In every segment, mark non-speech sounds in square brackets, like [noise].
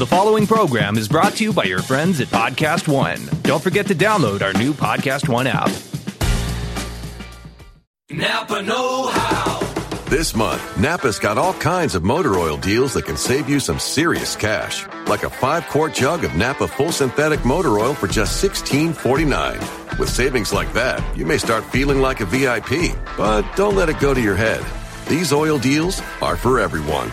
The following program is brought to you by your friends at Podcast One. Don't forget to download our new Podcast One app. Napa Know How. This month, Napa's got all kinds of motor oil deals that can save you some serious cash. Like a five quart jug of Napa full synthetic motor oil for just $16.49. With savings like that, you may start feeling like a VIP. But don't let it go to your head. These oil deals are for everyone.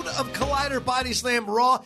of Collider Body Slam Raw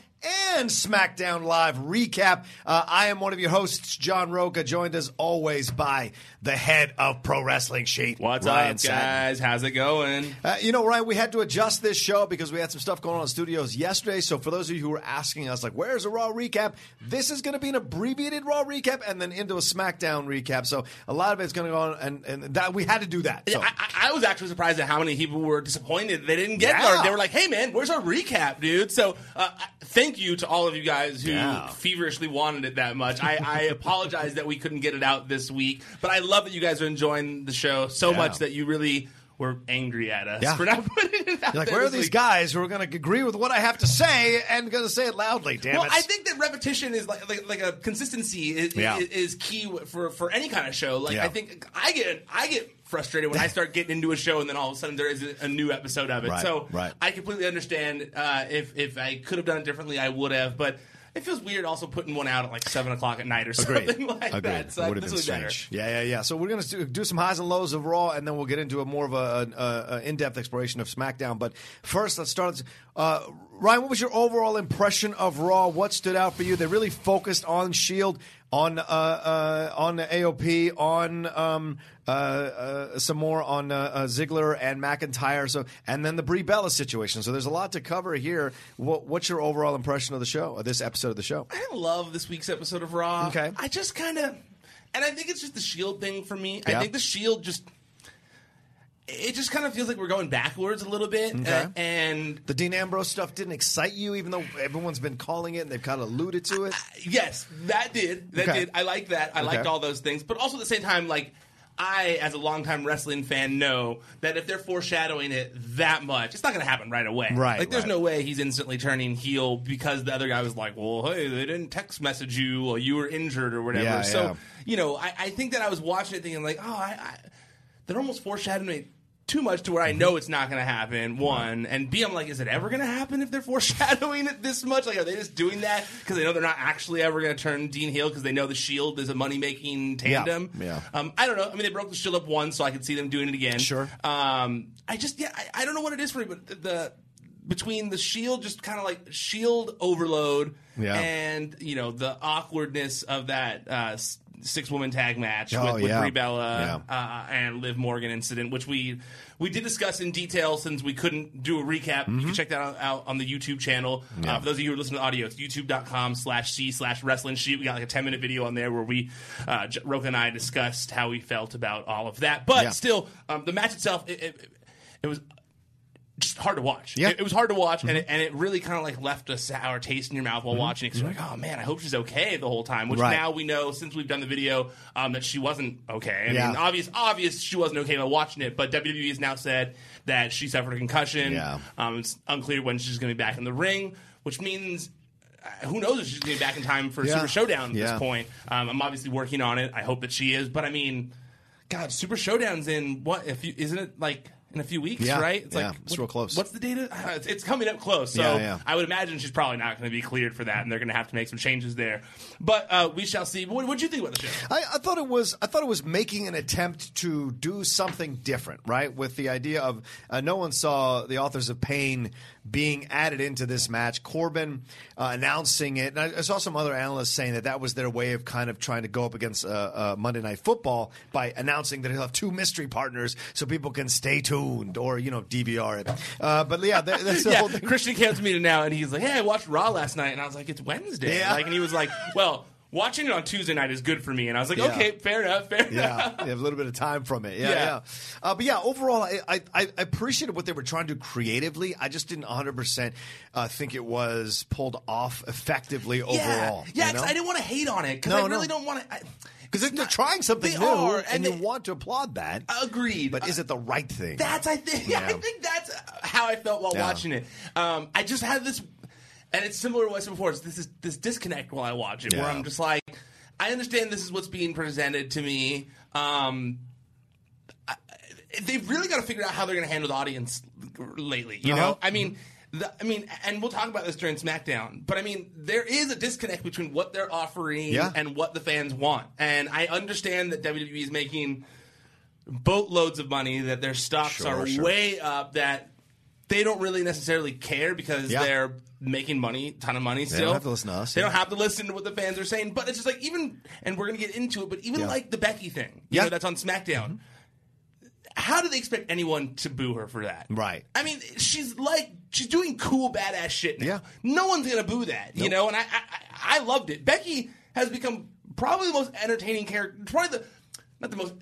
and SmackDown Live recap. Uh, I am one of your hosts, John Rocha, joined as always by the head of Pro Wrestling Sheet. What's Ryan up, Satin. guys? How's it going? Uh, you know, Ryan, we had to adjust this show because we had some stuff going on in studios yesterday. So, for those of you who were asking us, like, where's a Raw recap? This is going to be an abbreviated Raw recap and then into a SmackDown recap. So, a lot of it's going to go on, and, and that we had to do that. So. I, I- I was actually surprised at how many people were disappointed they didn't get Yeah. it. They were like, "Hey, man, where's our recap, dude?" So, uh, thank you to all of you guys who Yeah. feverishly wanted it that much. I, I [laughs] apologize that we couldn't get it out this week, but I love that you guys are enjoying the show so Yeah. much that you really were angry at us Yeah. for not [laughs] putting it out. You're like, there where are these week. guys who are going to agree with what I have to say and going to say it loudly? Damn well, it! I think that repetition is like like, like a consistency is, Yeah. is, key for for any kind of show. Like Yeah. I think I get I get frustrated when I start getting into a show and then all of a sudden there is a, a new episode of it. Right, so right. I completely understand. Uh, if if I could have done it differently, I would have. But it feels weird also putting one out at like seven o'clock at night or Agreed. something [laughs] like Agreed. that. So would have been be better. Yeah, yeah, yeah. So we're going to do some highs and lows of Raw, and then we'll get into a more of a, a, a in-depth exploration of SmackDown. But first, let's start. Uh, Ryan, what was your overall impression of Raw? What stood out for you? They really focused on Shield, on uh, uh, on AOP, on um, uh, uh, some more on uh, uh, Ziggler and McIntyre. So, and then the Brie Bella situation. So, there's a lot to cover here. What, what's your overall impression of the show, of this episode of the show? I love this week's episode of Raw. Okay. I just kind of, and I think it's just the Shield thing for me. Yeah. I think the Shield just, it just kind of feels like we're going backwards a little bit. Okay. Uh, and The Dean Ambrose stuff didn't excite you, even though everyone's been calling it and they've kind of alluded to it. yes, that did. That Okay. did. I like that. I liked all those things. But also at the same time, like, I, as a longtime wrestling fan, know that if they're foreshadowing it that much, it's not going to happen right away. Right, Like, there's right. no way he's instantly turning heel because the other guy was like, well, hey, they didn't text message you or you were injured or whatever. Yeah, so, yeah. you know, I, I think that I was watching it thinking, like, oh, I, I they're almost foreshadowing it too much to where I know it's not going to happen. One and B, I'm like, is it ever going to happen if they're [laughs] foreshadowing it this much? Like, are they just doing that because they know they're not actually ever going to turn Dean heel because they know the Shield is a money making tandem? Yeah. Um, I don't know. I mean, they broke the Shield up once, so I could see them doing it again. Sure. Um, I just yeah, I, I don't know what it is for me, but the, the between the Shield, just kind of like Shield overload, Yeah. and you know the awkwardness of that. Uh, Six woman tag match Oh, with, with yeah. Brie Bella uh, and Liv Morgan incident, which we we did discuss in detail since we couldn't do a recap. Mm-hmm. You can check that out, out on the YouTube channel. Uh, for those of you who are listening to audio, it's youtube.com slash C slash wrestling sheet. We got like a 10 minute video on there where we, uh, J- Roka and I discussed how we felt about all of that. But Yeah. still, um, the match itself, it, it, it was just hard to watch. Yeah. It, it was hard to watch, and, it, and it really kind of like left a sour taste in your mouth while watching it because you're like, oh man, I hope she's okay the whole time. Which Right. now we know since we've done the video um, that she wasn't okay. I Yeah. mean, obvious, obvious she wasn't okay while watching it, but WWE has now said that she suffered a concussion. Yeah. Um, it's unclear when she's going to be back in the ring, which means. uh, Who knows if she's going to be back in time for Yeah. Super Showdown at Yeah. this point? Um, I'm obviously working on it. I hope that she is, but I mean, God, Super Showdown's in what? If you isn't it like in a few weeks, Yeah. right? It's Yeah, like it's real close. What's the data? It's, it's coming up close, so Yeah, yeah. I would imagine she's probably not going to be cleared for that, and they're going to have to make some changes there. But uh, we shall see. What did you think about the show? I, I thought it was I thought it was making an attempt to do something different, right? With the idea of uh, no one saw the authors of pain being added into this match. Corbin uh, announcing it, and I, I saw some other analysts saying that that was their way of kind of trying to go up against uh, uh, Monday Night Football by announcing that he'll have two mystery partners so people can stay tuned or you know DVR it. Uh, but yeah, that, that's the [laughs] yeah, whole thing. Christian came to me now, and he's like, "Hey, I watched Raw last night," and I was like, "It's Wednesday." Yeah. Like, and he was like, "Well." Watching it on Tuesday night is good for me, and I was like, Yeah. "Okay, fair enough, fair yeah, enough." you have a little bit of time from it. Yeah, Yeah. yeah. Uh, but yeah, overall, I, I, I appreciated what they were trying to do creatively. I just didn't 100 percent uh, think it was pulled off effectively overall. Yeah, yeah. you know? I didn't want to hate on it because No, I no. really don't want to. because they're, trying something they new, are, and, and you they- want to applaud that. Agreed. But is it the right thing? That's I think. [laughs] Yeah, I think that's how I felt while Yeah. watching it. Um, I just had this, and it's similar to what I said before. It's this is this disconnect while I watch it, where Yeah. I'm just like, I understand this is what's being presented to me. Um, I- they've really got to figure out how they're going to handle the audience lately. You Uh-huh. know, I mean. The, I mean, and we'll talk about this during SmackDown, but I mean, there is a disconnect between what they're offering Yeah. and what the fans want. And I understand that WWE is making boatloads of money, that their stocks Sure, are sure. way up, that they don't really necessarily care because Yeah. they're making money, ton of money still. they don't have to listen to us, They yeah. don't have to listen to what the fans are saying. But it's just like even, and we're gonna get into it. But even Yeah. like the Becky thing, you Yeah. know, that's on SmackDown. How do they expect anyone to boo her for that? Right. I mean, she's like she's doing cool badass shit. Now. Yeah. No one's gonna boo that, you Nope. know. And I, I I loved it. Becky has become probably the most entertaining character. Probably the not the most.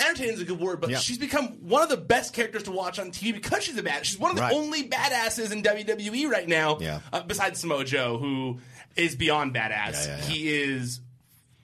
Entertaining is a good word, but Yeah. she's become one of the best characters to watch on TV because she's a bad. She's one of the Right. only badasses in WWE right now. Yeah. Uh, besides Samoa Joe, who is beyond badass. Yeah. He is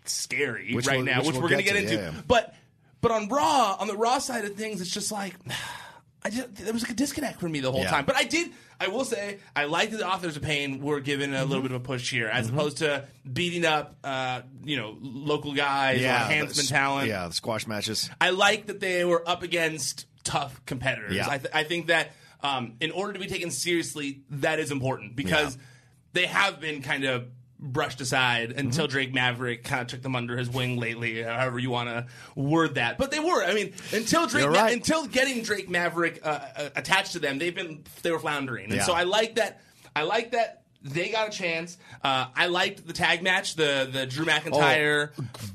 scary Which right we'll- now, which which, we'll we're going to get into. But but on Raw, on the Raw side of things, it's just like [sighs] I just there was like a disconnect for me the whole time. But I did. I will say I like that the authors of pain were given a Mm-hmm. little bit of a push here, as opposed to beating up, uh, you know, local guys or enhancement talent. Yeah, the squash matches. I like that they were up against tough competitors. Yeah. I, th- I think that um, in order to be taken seriously, that is important because Yeah. they have been kind of brushed aside until Mm-hmm. Drake Maverick kind of took them under his wing lately, however you want to word that. But they were. I mean, until Drake, Ma- right. until getting Drake Maverick uh, uh, attached to them, they've been they were floundering, and Yeah. so I like that. I like that. They got a chance. Uh, I liked the tag match, the the Drew McIntyre,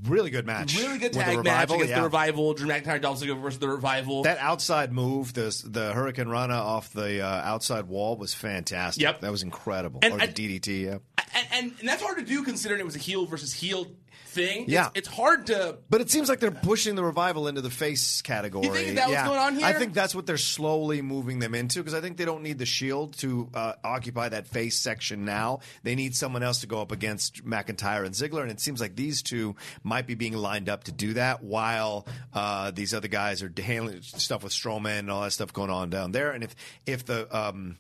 Really good match. really good Oh, tag match against yeah. the Revival. Drew McIntyre, Dolph Ziggler versus the Revival. That outside move, the the hurricanrana off the uh, outside wall was fantastic. Yep. that was incredible. And or I- the DDT, yeah. And, and, and that's hard to do considering it was a heel versus heel thing. Yeah. it's, it's hard to. But it seems like they're pushing the revival into the face category. You think that what's yeah. going on here? I think that's what they're slowly moving them into because I think they don't need the Shield to uh, occupy that face section now. They need someone else to go up against McIntyre and Ziggler, and it seems like these two might be being lined up to do that while uh, these other guys are handling stuff with Strowman and all that stuff going on down there. And if if the um,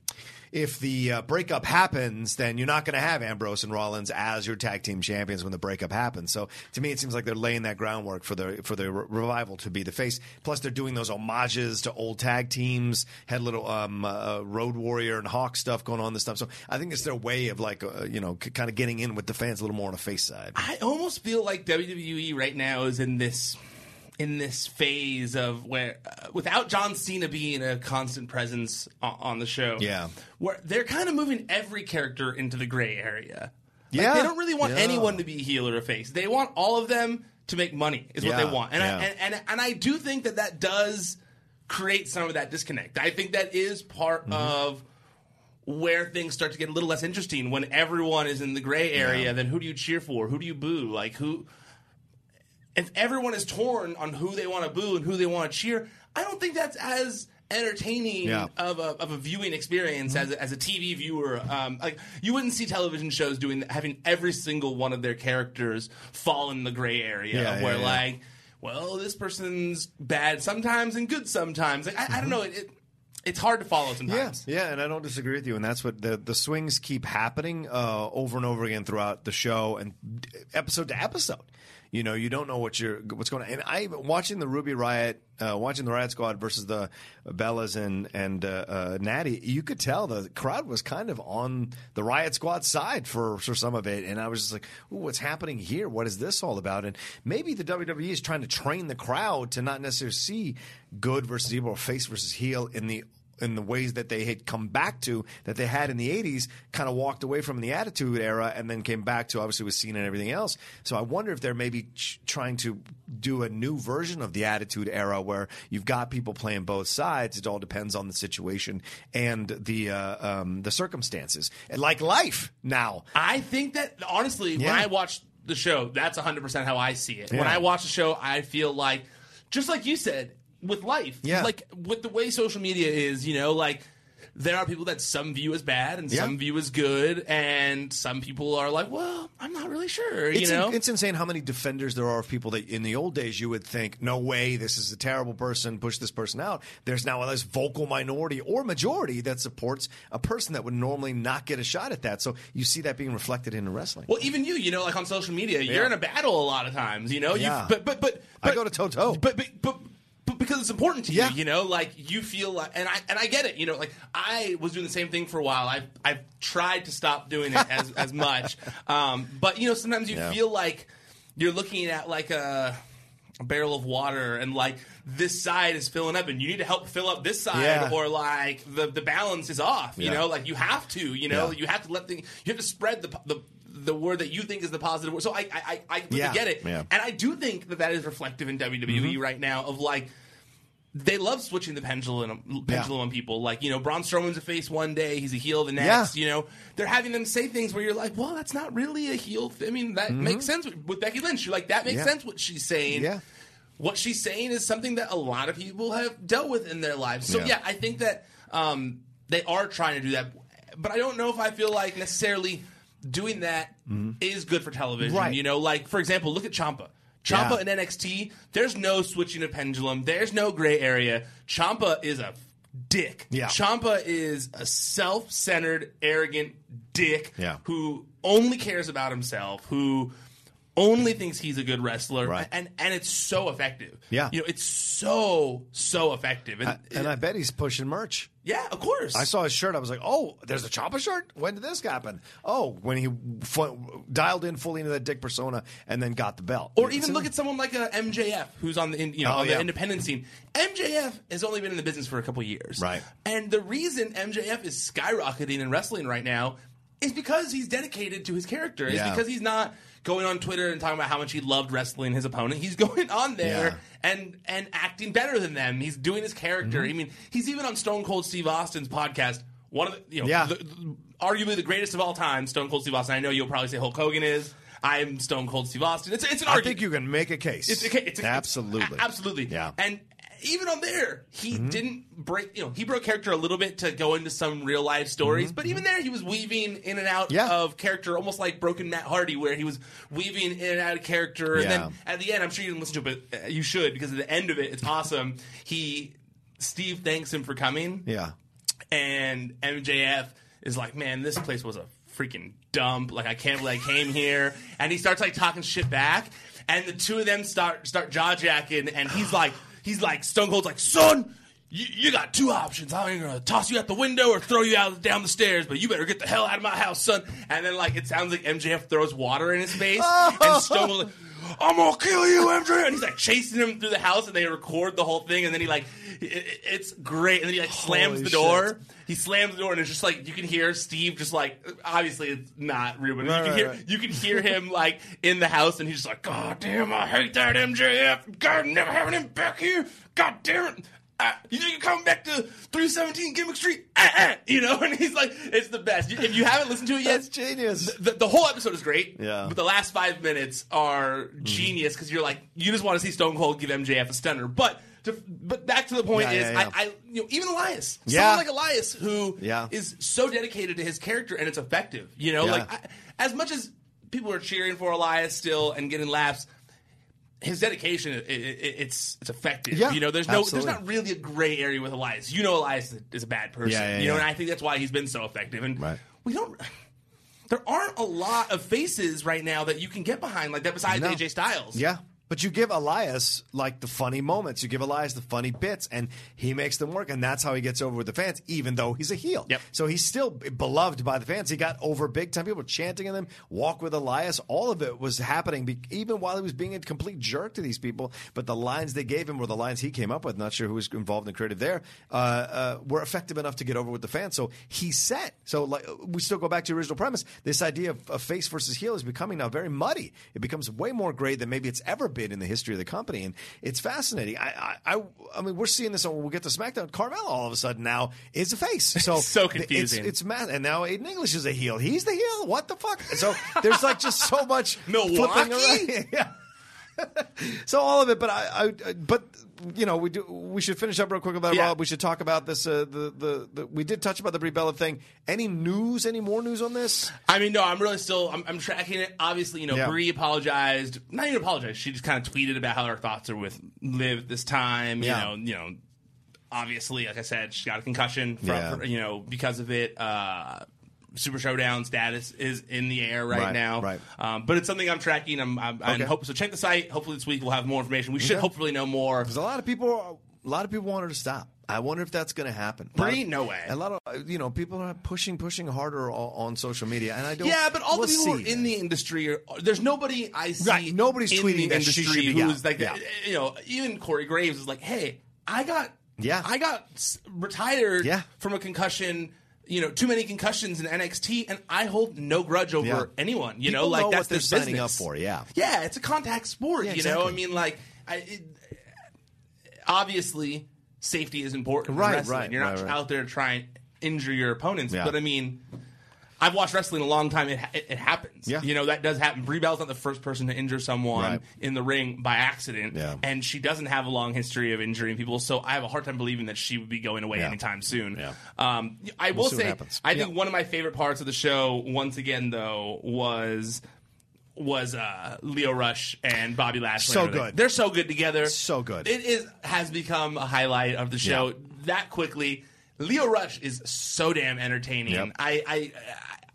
if the uh, breakup happens, then you're not going to have Ambrose and Rollins as your tag team champions when the breakup happens. So to me, it seems like they're laying that groundwork for the for the re- revival to be the face. Plus, they're doing those homages to old tag teams. Had little um, uh, Road Warrior and Hawk stuff going on. This stuff. So I think it's their way of like uh, you know c- kind of getting in with the fans a little more on the face side. I almost feel like WWE right now is in this in this phase of where uh, without John Cena being a constant presence on, on the show, Yeah. where they're kind of moving every character into the gray area. Like, Yeah. they don't really want Yeah. anyone to be a heel or a face. They want all of them to make money. Is what they want, and, Yeah. I, and and and I do think that that does create some of that disconnect. I think that is part Mm-hmm. of where things start to get a little less interesting when everyone is in the gray area. Then who do you cheer for? Who do you boo? Like who? If everyone is torn on who they want to boo and who they want to cheer, I don't think that's as entertaining Yeah. of, a, of a viewing experience as, a, as a TV viewer. Um, like you wouldn't see television shows doing having every single one of their characters fall in the gray area Yeah, where yeah, yeah. like, well, this person's bad sometimes and good sometimes. Like I, I don't know. It, it it's hard to follow sometimes. yeah, and I don't disagree with you. And that's what the the swings keep happening uh, over and over again throughout the show and episode to episode. You know, you don't know what you're what's going on. And I watching the Ruby Riott, uh, watching the Riott Squad versus the Bellas and and uh, uh, Natty. You could tell the crowd was kind of on the Riott Squad side for for some of it. And I was just like, what's happening here? What is this all about? And maybe the WWE is trying to train the crowd to not necessarily see good versus evil or face versus heel in the in the ways that they had come back to that they had in the 80s kind of walked away from the attitude era and then came back to obviously with Cena and everything else. So I wonder if they're maybe ch- trying to do a new version of the attitude era where you've got people playing both sides. It all depends on the situation and the uh, um, the circumstances. And like life now. I think that honestly, when I watch the show, that's 100% how I see it. When I watch the show, I feel like, just like you said, with life, Yeah. like with the way social media is, you know, like there are people that some view as bad and Yeah. some view as good, and some people are like, well, I'm not really sure, you It's, know? it's insane how many defenders there are of people that in the old days you would think, no way, this is a terrible person, push this person out. There's now this vocal minority or majority that supports a person that would normally not get a shot at that. So you see that being reflected in wrestling. Well, even you, you know, like on social media, you're in a battle a lot of times, you know. Yeah. You, but but but I but- go to toe-toe. But but but. But because it's important to Yeah. you, you know, like you feel like, and I and I get it, you know, like I was doing the same thing for a while. I've I've tried to stop doing it as as [laughs] much, um, but you know, sometimes you Yeah. feel like you're looking at like a, a barrel of water, and like this side is filling up, and you need to help fill up this side, Yeah. or like the the balance is off. You know, like you have to, you know, you have to let things, you have to spread the the the word that you think is the positive word. So I I I, I Yeah. get it, Yeah. and I do think that that is reflective in WWE right now of like. They love switching the pendulum pendulum on people. Like, you know, Braun Strowman's a face one day, he's a heel the next. Yeah. You know, they're having them say things where you're like, well, that's not really a heel. Th- I mean, that makes sense with, with Becky Lynch. You're like, that makes Mm-hmm. Yeah. sense what she's saying. Yeah. What she's saying is something that a lot of people have dealt with in their lives. So, Yeah. yeah, I think that um, they are trying to do that. But I don't know if I feel like necessarily doing that is good for television. Mm-hmm. Right. You know, like, for example, look at Champa. Champa Yeah. in NXT, there's no switching a pendulum. There's no gray area. Champa is a dick. Yeah. Champa is a self-centered, arrogant dick Yeah. who only cares about himself, who only thinks he's a good wrestler, Right. and and it's so effective. Yeah. you know, it's so so effective, and, I- and I bet he's pushing merch. yeah, of course. I saw his shirt. I was like, "Oh, there's a Champa shirt. When did this happen? Oh, when he fu- dialed in fully into that dick persona and then got the belt. Or even look at someone like uh, a MJF who's on the in- you know Oh, on yeah. the independent scene. MJF has only been in the business for a couple years, Right. And the reason MJF is skyrocketing in wrestling right now is because he's dedicated to his character. It's Yeah. because he's not going on Twitter and talking about how much he loved wrestling his opponent. He's [laughs] going on there Yeah. and and acting better than them. He's doing his character. Mm-hmm. I mean, he's even on Stone Cold Steve Austin's podcast. One of the you know Yeah. the, arguably the greatest of all time, Stone Cold Steve Austin. I know you'll probably say Hulk Hogan is. I'm Stone Cold Steve Austin. It's it's an argument. I think you can make a case. It's, a, it's a, absolutely, a- absolutely. Yeah. And even on there, he Mm-hmm. didn't break. You know, he broke character a little bit to go into some real life stories. Mm-hmm. But even there, he was weaving in and out Yeah. of character, almost like Broken Matt Hardy, where he was weaving in and out of character. And then at the end, I'm sure you didn't listen to it, but uh, you should because at the end of it, it's awesome. He Steve thanks him for coming yeah. and MJF is like, man, this place was a freaking dump. Like, I can't believe I came here. And he starts like talking shit back, and the two of them start start jaw jacking, and he's like, he's like, Stone Cold's like, son. You, you got two options. I'm either gonna toss you out the window or throw you out down the stairs, but you better get the hell out of my house, son. And then like it sounds like MJF throws water in his face, and Stone Cold I'm gonna kill you, MJF. And he's like chasing him through the house, and they record the whole thing, and then he like, it, it- it's great, and then he like slams Holy the door. shit. He slams the door, and it's just like you can hear Steve just like obviously it's not real, but Right, you can right, hear right. you can hear him [laughs] like in the house, and he's just like, God damn, I hate that MJF. God, never having him back here. God damn it. Uh, you think you're coming back to 317 Gimmick Street? Uh, uh, you know, [laughs] and he's like, it's the best. If you haven't listened to it yet, That's genius. the, the whole episode is great. Yeah. But the last five minutes are genius because you're like, you just want to see Stone Cold give MJF a stunner. But to, but back to the point Yeah, is, yeah, yeah. I, I you know even Elias, Yeah. someone like Elias who is Yeah. so dedicated to his character and it's effective. You know, Yeah. like I, as much as people are cheering for Elias still and getting laughs. His dedication, it, it, it's it's effective. Yeah, you know, there's no, absolutely. there's not really a gray area with Elias. You know, Elias is a, bad person. Yeah, yeah, you know, and I think that's why he's been so effective. And Right. we don't [sighs] there aren't a lot of faces right now that you can get behind like that besides No. AJ Styles. Yeah. But you give Elias like the funny moments. You give Elias the funny bits, and he makes them work, and that's how he gets over with the fans, even though he's a heel. Yep. So he's still beloved by the fans. He got over big time. People chanting in him. Walk with Elias. All of it was happening, be- even while he was being a complete jerk to these people. But the lines they gave him were the lines he came up with. Not sure who was involved and creative there. Uh, uh, were effective enough to get over with the fans. So he's set. So like we still go back to the original premise. This idea of, of face versus heel is becoming now very muddy. It becomes way more gray than maybe it's ever been in the history of the company, and it's fascinating. I, I, I, mean, we're seeing this when we get to SmackDown. Carmella all of a sudden now is a face. [laughs] So So confusing. It's, it's mad. And now Aiden English is a heel. He's the heel. What the fuck? So there's like just so much [laughs] Milwaukee? flipping around. [laughs] yeah. [laughs] so all of it, but I, I, but you know, we do. We should finish up real quick about Yeah. Raw. We should talk about this. Uh, the, the the we did touch about the Brie Bella thing. Any news? Any more news on this? I mean, no, I'm really still I'm, I'm tracking it. Obviously, you know, Yeah. Brie apologized. Not even apologized. She just kind of tweeted about how her thoughts are with Liv this time. You Yeah. know, you know, obviously, like I said, she got a concussion from Yeah. you know because of it. Uh, Super Showdown status is in the air right, Right, now, right. Um, but it's something I'm tracking. I'm, I'm, I'm hope so. Check the site. Hopefully this week we'll have more information. We should Okay. hopefully know more. Because a lot of people, a lot of people want her to stop. I wonder if that's going to happen. Of- no way. A lot of you know people are pushing, pushing harder on, on social media, and I don't. Yeah, but all we'll the people who are in the industry are. There's nobody I see. Right, nobody's in tweeting the industry who's like, Yeah. you know, even Corey Graves is like, hey, I got, Yeah. I got retired Yeah. from a concussion. You know, too many concussions in NXT, and I hold no grudge over Yeah. anyone. You know, like know that's what they're signing business. up for. Yeah, Yeah, it's a contact sport. Yeah, you know. I mean, like, I, it, obviously safety is important. in Right, wrestling. right, You're not right, right. out there trying to injure your opponents. Yeah. But I mean, I've watched wrestling a long time. It, it, it happens. Yeah. You know, that does happen. Brie Bella's not the first person to injure someone Right. in the ring by accident. Yeah. And she doesn't have a long history of injuring people. So I have a hard time believing that she would be going away Yeah. anytime soon. Yeah. Um, I We'll will say. I think one of my favorite parts of the show, once again, though, was. Was uh, Lio Rush and Bobby Lashley? So good. They're so good together. So good. It is has become a highlight of the show Yeah. that quickly. Lio Rush is so damn entertaining. Yep. I, I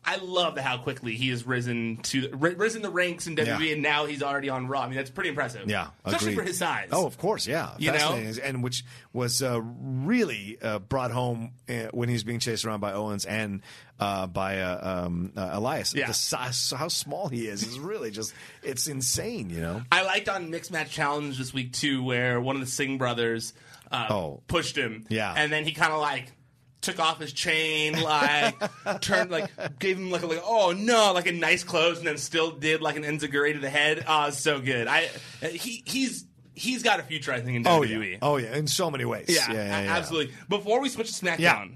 I love how quickly he has risen to ri- risen the ranks in WWE, Yeah. and now he's already on Raw. I mean, that's pretty impressive. Yeah, especially agreed. for his size. Oh, of course, yeah. You know? And which was uh, really uh, brought home uh, when he was being chased around by Owens and uh, by uh, um, uh, Elias. Yeah. The size, how small he is is really just it's insane. You know. I liked on Mixed Match Challenge this week too, where one of the Singh brothers uh, Oh. pushed him. Yeah. and then he kind of like took off his chain, like [laughs] turned like gave him like a like oh no, like a nice close, and then still did like an enziguri to the head. Oh, it's so good. I he he's he's got a future, I think, in Oh WWE. yeah. Oh yeah. In so many ways. Yeah, yeah, yeah, absolutely. Before we switch to SmackDown, Yeah.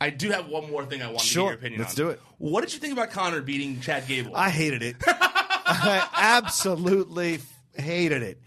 I do have one more thing I want to get your opinion Let's on. do it. What did you think about Konnor beating Chad Gable? I hated it. [laughs] I absolutely hated it.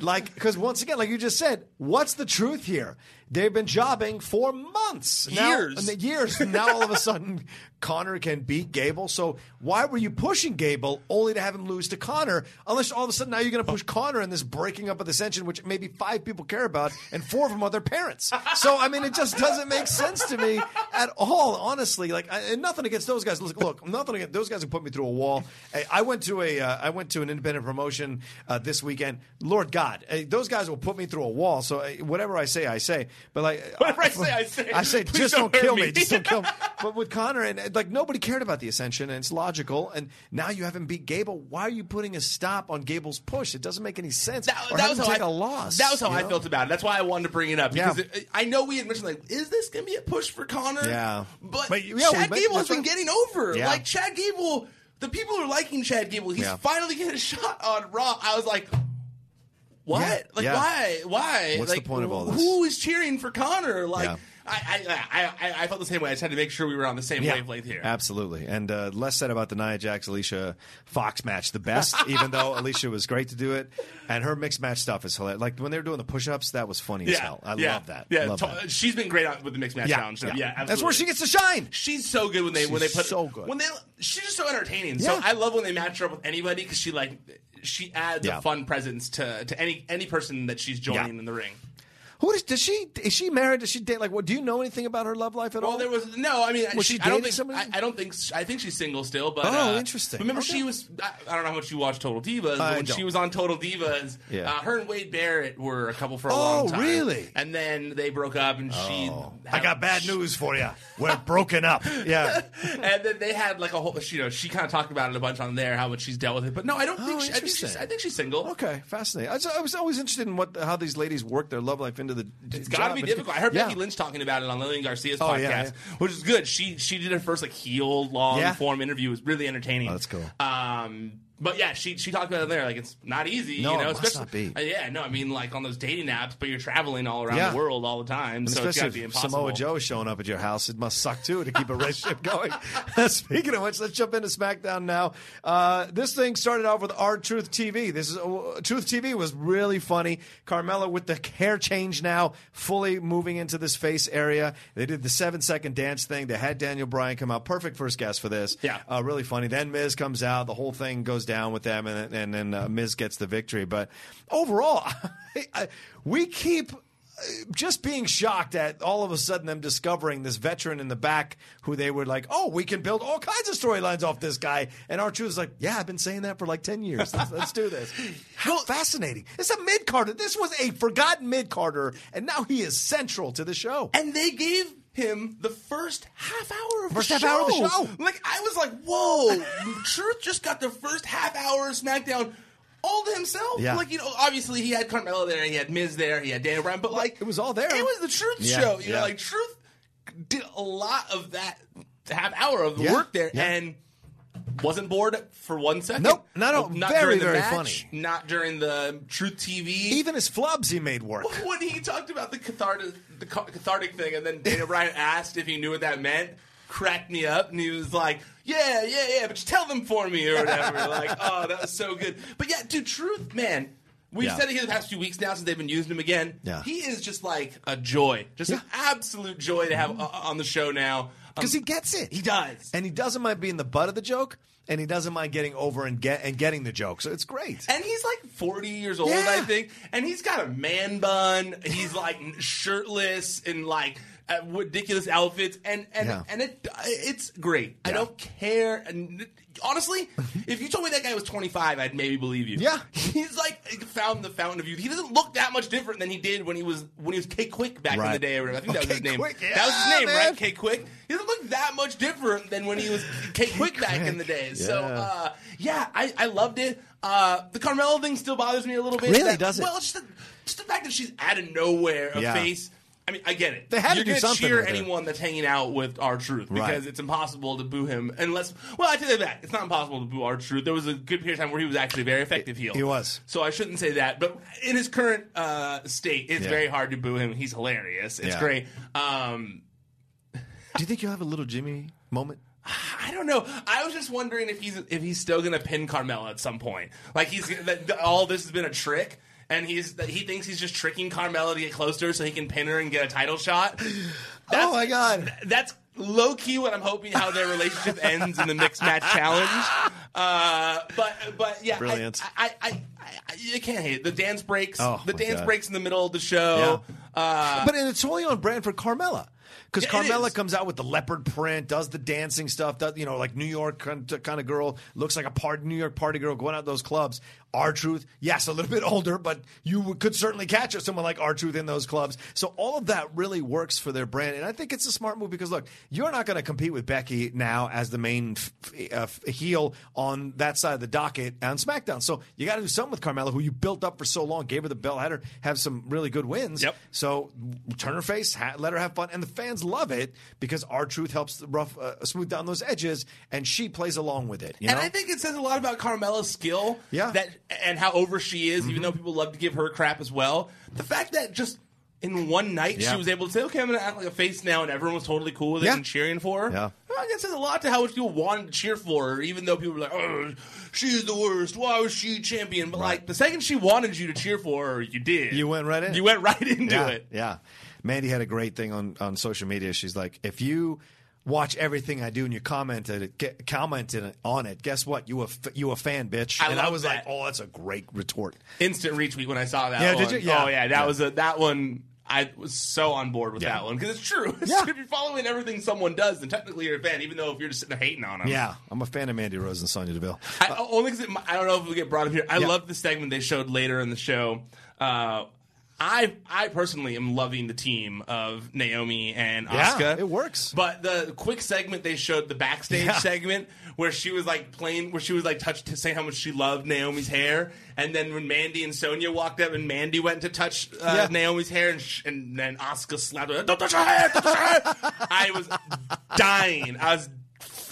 Like, because once again, like you just said, what's the truth here? They've been jobbing for months, Now- Years. and years. Now all of a sudden, [laughs] Konnor can beat Gable. So why were you pushing Gable only to have him lose to Konnor? Unless all of a sudden now you're going to push Konnor in this breaking up of the Ascension, which maybe five people care about, and four of them are their parents. So I mean, it just doesn't make sense to me at all. Honestly, like, I, and nothing against those guys. Look, look, nothing against those guys who put me through a wall. I, I went to a, uh, I went to an independent promotion uh, this weekend. Lord God, uh, those guys will put me through a wall. So uh, whatever I say, I say. But like, [laughs] Whatever I say, I say. I say, just don't don't, kill me. me. Just don't kill me. [laughs] But with Konnor and and, like nobody cared about the Ascension, and it's logical. And now you haven't beat Gable. Why are you putting a stop on Gable's push? It doesn't make any sense. That, or that was him how take I, a loss. That was how I know? felt about it. That's why I wanted to bring it up Yeah. because it, I know we had mentioned like, is this going to be a push for Konnor? Yeah. but, But, yeah, Chad Gable has been right. getting over. Yeah. Like Chad Gable, the people are liking Chad Gable. He's Yeah. finally getting a [laughs] shot on Raw. I was like. What? Yeah. Like Yeah. why? Why? What's the point of all this? Who is cheering for Konnor? Like Yeah. I, I, I, I, I felt the same way. I just had to make sure we were on the same Yeah, wavelength here. Absolutely. And uh, less said about the Nia Jax Alicia Fox match, the best, [laughs] even though Alicia was great to do it. And her mixed match stuff is hilarious. Like when they were doing the push ups, that was funny as hell. I yeah, love that. Yeah, Love to- that. she's been great on, with the mixed match Yeah, challenge. So, yeah. yeah, absolutely. That's where she gets to shine. She's so good when they when they She's put so good. when they she's just so entertaining. So Yeah. I love when they match her up with anybody because she like she adds Yeah. a fun presence to to any any person that she's joining Yeah. in the ring. Who is, does she? Is she married? Does she date? Like, what? Do you know anything about her love life at all? Well, there was no. I mean, Was she I don't dating think. somebody? I, I don't think. I think she's single still. But Oh, uh, interesting. Remember, Okay. she was. I, I don't know how much you watch Total Divas. I But when don't. she was on Total Divas, Yeah. uh, her and Wade Barrett were a couple for a Oh, long time. really? And then they broke up, and she. I got bad news for you. We're [laughs] broken up. Yeah. [laughs] and then they had like a whole. You know, she kind of talked about it a bunch on there, how much she's dealt with it. But no, I don't think. Oh, She, I think she's. interesting. I think she's single. Okay, fascinating. I was, I was always interested in what how these ladies work their love life into the. It's got to be difficult. I heard yeah. Becky Lynch talking about it on Lillian Garcia's Oh, podcast, yeah, yeah. which is good. She she did her first like heel long form interview. It was really entertaining. Oh, that's cool. Um, but yeah, she she talked about it there. Like it's not easy. No, you know, it must especially not be. Uh, yeah, no, I mean like on those dating apps, but you're traveling all around Yeah. the world all the time, And so it's got to especially be if impossible. Samoa Joe is showing up at your house, it must suck too to keep a relationship going. [laughs] Speaking of which, let's jump into SmackDown now. Uh, this thing started off with R-Truth TV. This is uh, Truth TV was really funny. Carmella with the hair change now, fully moving into this face area. They did the seven second dance thing. They had Daniel Bryan come out, perfect first guest for this. Yeah. uh, really funny. Then Miz comes out, the whole thing goes down with them, and and then uh, Miz gets the victory. But overall, [laughs] I, we keep just being shocked at all of a sudden them discovering this veteran in the back who they were like, oh, we can build all kinds of storylines off this guy. And R-Truth is like, yeah, I've been saying that for like 10 years. Let's, let's do this. [laughs] How fascinating. It's a mid carder. This was a forgotten mid carder, and now he is central to the show. and they gave him the first half hour of First the half show. hour of the show. Like I was like, whoa, Truth just got the first half hour of SmackDown. All to himself, Yeah. like you know. Obviously, he had Carmella there, he had Miz there, he had Daniel Bryan, but like It was all there. It was the Truth Yeah, show. You yeah. know, like Truth did a lot of that half hour of the work there, and wasn't bored for one second. Nope, not at all. Not Very, during the very match, funny. Not during the Truth TV. Even his flubs he made work. [laughs] when he talked about the cathartic, the cathartic thing, and then Daniel Bryan asked if he knew what that meant, cracked me up, and he was like, "Yeah, yeah, yeah, but just tell them for me or whatever." [laughs] like, oh, that was so good. But yeah, dude, truth, man. We've Yeah. said it here the past few weeks now since they've been using him again. Yeah. He is just like a joy, just an absolute joy to have uh, on the show now. Um, Because he gets it. he does. And he doesn't mind being the butt of the joke, and he doesn't mind getting over and get and getting the joke. So it's great. And he's like 40 years old, Yeah. I think. And he's got a man bun. He's like shirtless and like ridiculous outfits, and and Yeah. and it it's great. I don't care. And honestly, [laughs] if you told me that guy was 25, I'd maybe believe you. Yeah. [laughs] he's like found the fountain of youth. He doesn't look that much different than he did when he was when he was K-Kwik back in the day. Or whatever. I think that was his name. Quick, that was his name, man. right? K-Kwik. He doesn't look that much different than when he was K Quick back in the day. So Yeah. uh, yeah, I, I loved it. Uh, the Carmella thing still bothers me a little bit. Really? That- Does it? Well, just the, just the fact that she's out of nowhere a Yeah. face. I mean, I get it. They had to You're do gonna something cheer anyone that's hanging out with R-Truth because Right. it's impossible to boo him unless. Well, I take that back. It's not impossible to boo R-Truth. There was a good period of time where he was actually a very effective heel. He was. So I shouldn't say that. But in his current uh, state, it's Yeah. very hard to boo him. He's hilarious. It's Yeah. great. Um, Do you think you'll have a little Jimmy moment? [sighs] I don't know. I was just wondering if he's if he's still going to pin Carmella at some point. Like he's that that all this has been a trick, and he's he thinks he's just tricking Carmella to get closer so he can pin her and get a title shot. oh my god! That's low key what I'm hoping how their relationship [laughs] ends in the mixed match challenge. Uh, but but yeah, Brilliant. I, I, I, I you can't hate it. the dance breaks. Oh, the dance God. breaks in the middle of the show. Uh, but and it's totally on brand for Carmella. Because Yeah, Carmella comes out with the leopard print, does the dancing stuff, does, you know, like New York kind of, kind of girl, looks like a part, New York party girl going out to those clubs. R-Truth, yes, a little bit older, but you could certainly catch someone like R-Truth in those clubs. So all of that really works for their brand, and I think it's a smart move because look, you're not going to compete with Becky now as the main f- f- uh, heel on that side of the docket on SmackDown. So you got to do something with Carmella, who you built up for so long, gave her the belt, had her have some really good wins. Yep. So turn her face, ha- let her have fun, and the fans love it because R-Truth helps rough uh, smooth down those edges, and she plays along with it. You and know? I think it says a lot about Carmella's skill. Yeah. That and how over she is, even mm-hmm. though people love to give her crap as well. The fact that just in one night Yeah. she was able to say, "Okay, I'm going to act like a face now," and everyone was totally cool with it Yeah. and cheering for her. Yeah. I guess it says a lot to how much people wanted to cheer for her, even though people were like, "Oh, she's the worst. Why was she champion?" But like the second she wanted you to cheer for her, you did. You went right in. You went right [laughs] into yeah, it. Yeah. Mandy had a great thing on, on social media. She's like, if you watch everything I do and you commented get, commented on it, guess what? You a you a fan, bitch. I and I was that. like, oh, that's a great retort. Instant retweet when I saw that. Yeah, one. did you? Yeah. Oh yeah, that Yeah. was a that one. I was so on board with Yeah. that one because it's true. [laughs] Yeah. if you're following everything someone does, then technically you're a fan, even though if you're just sitting there hating on them. Yeah, I'm a fan of Mandy Rose and Sonya Deville. I, only because I don't know if we'll get brought up here. I Yeah. love the segment they showed later in the show. Uh, I I personally am loving the team of Naomi and Yeah, Asuka. it works. But the quick segment they showed, the backstage Yeah. segment where she was like playing, where she was like touched, saying how much she loved Naomi's hair, and then when Mandy and Sonya walked up and Mandy went to touch uh, Yeah. Naomi's hair, and, sh- and then Asuka slapped her, "Don't touch her hair! Don't touch her hair!" I was dying. I was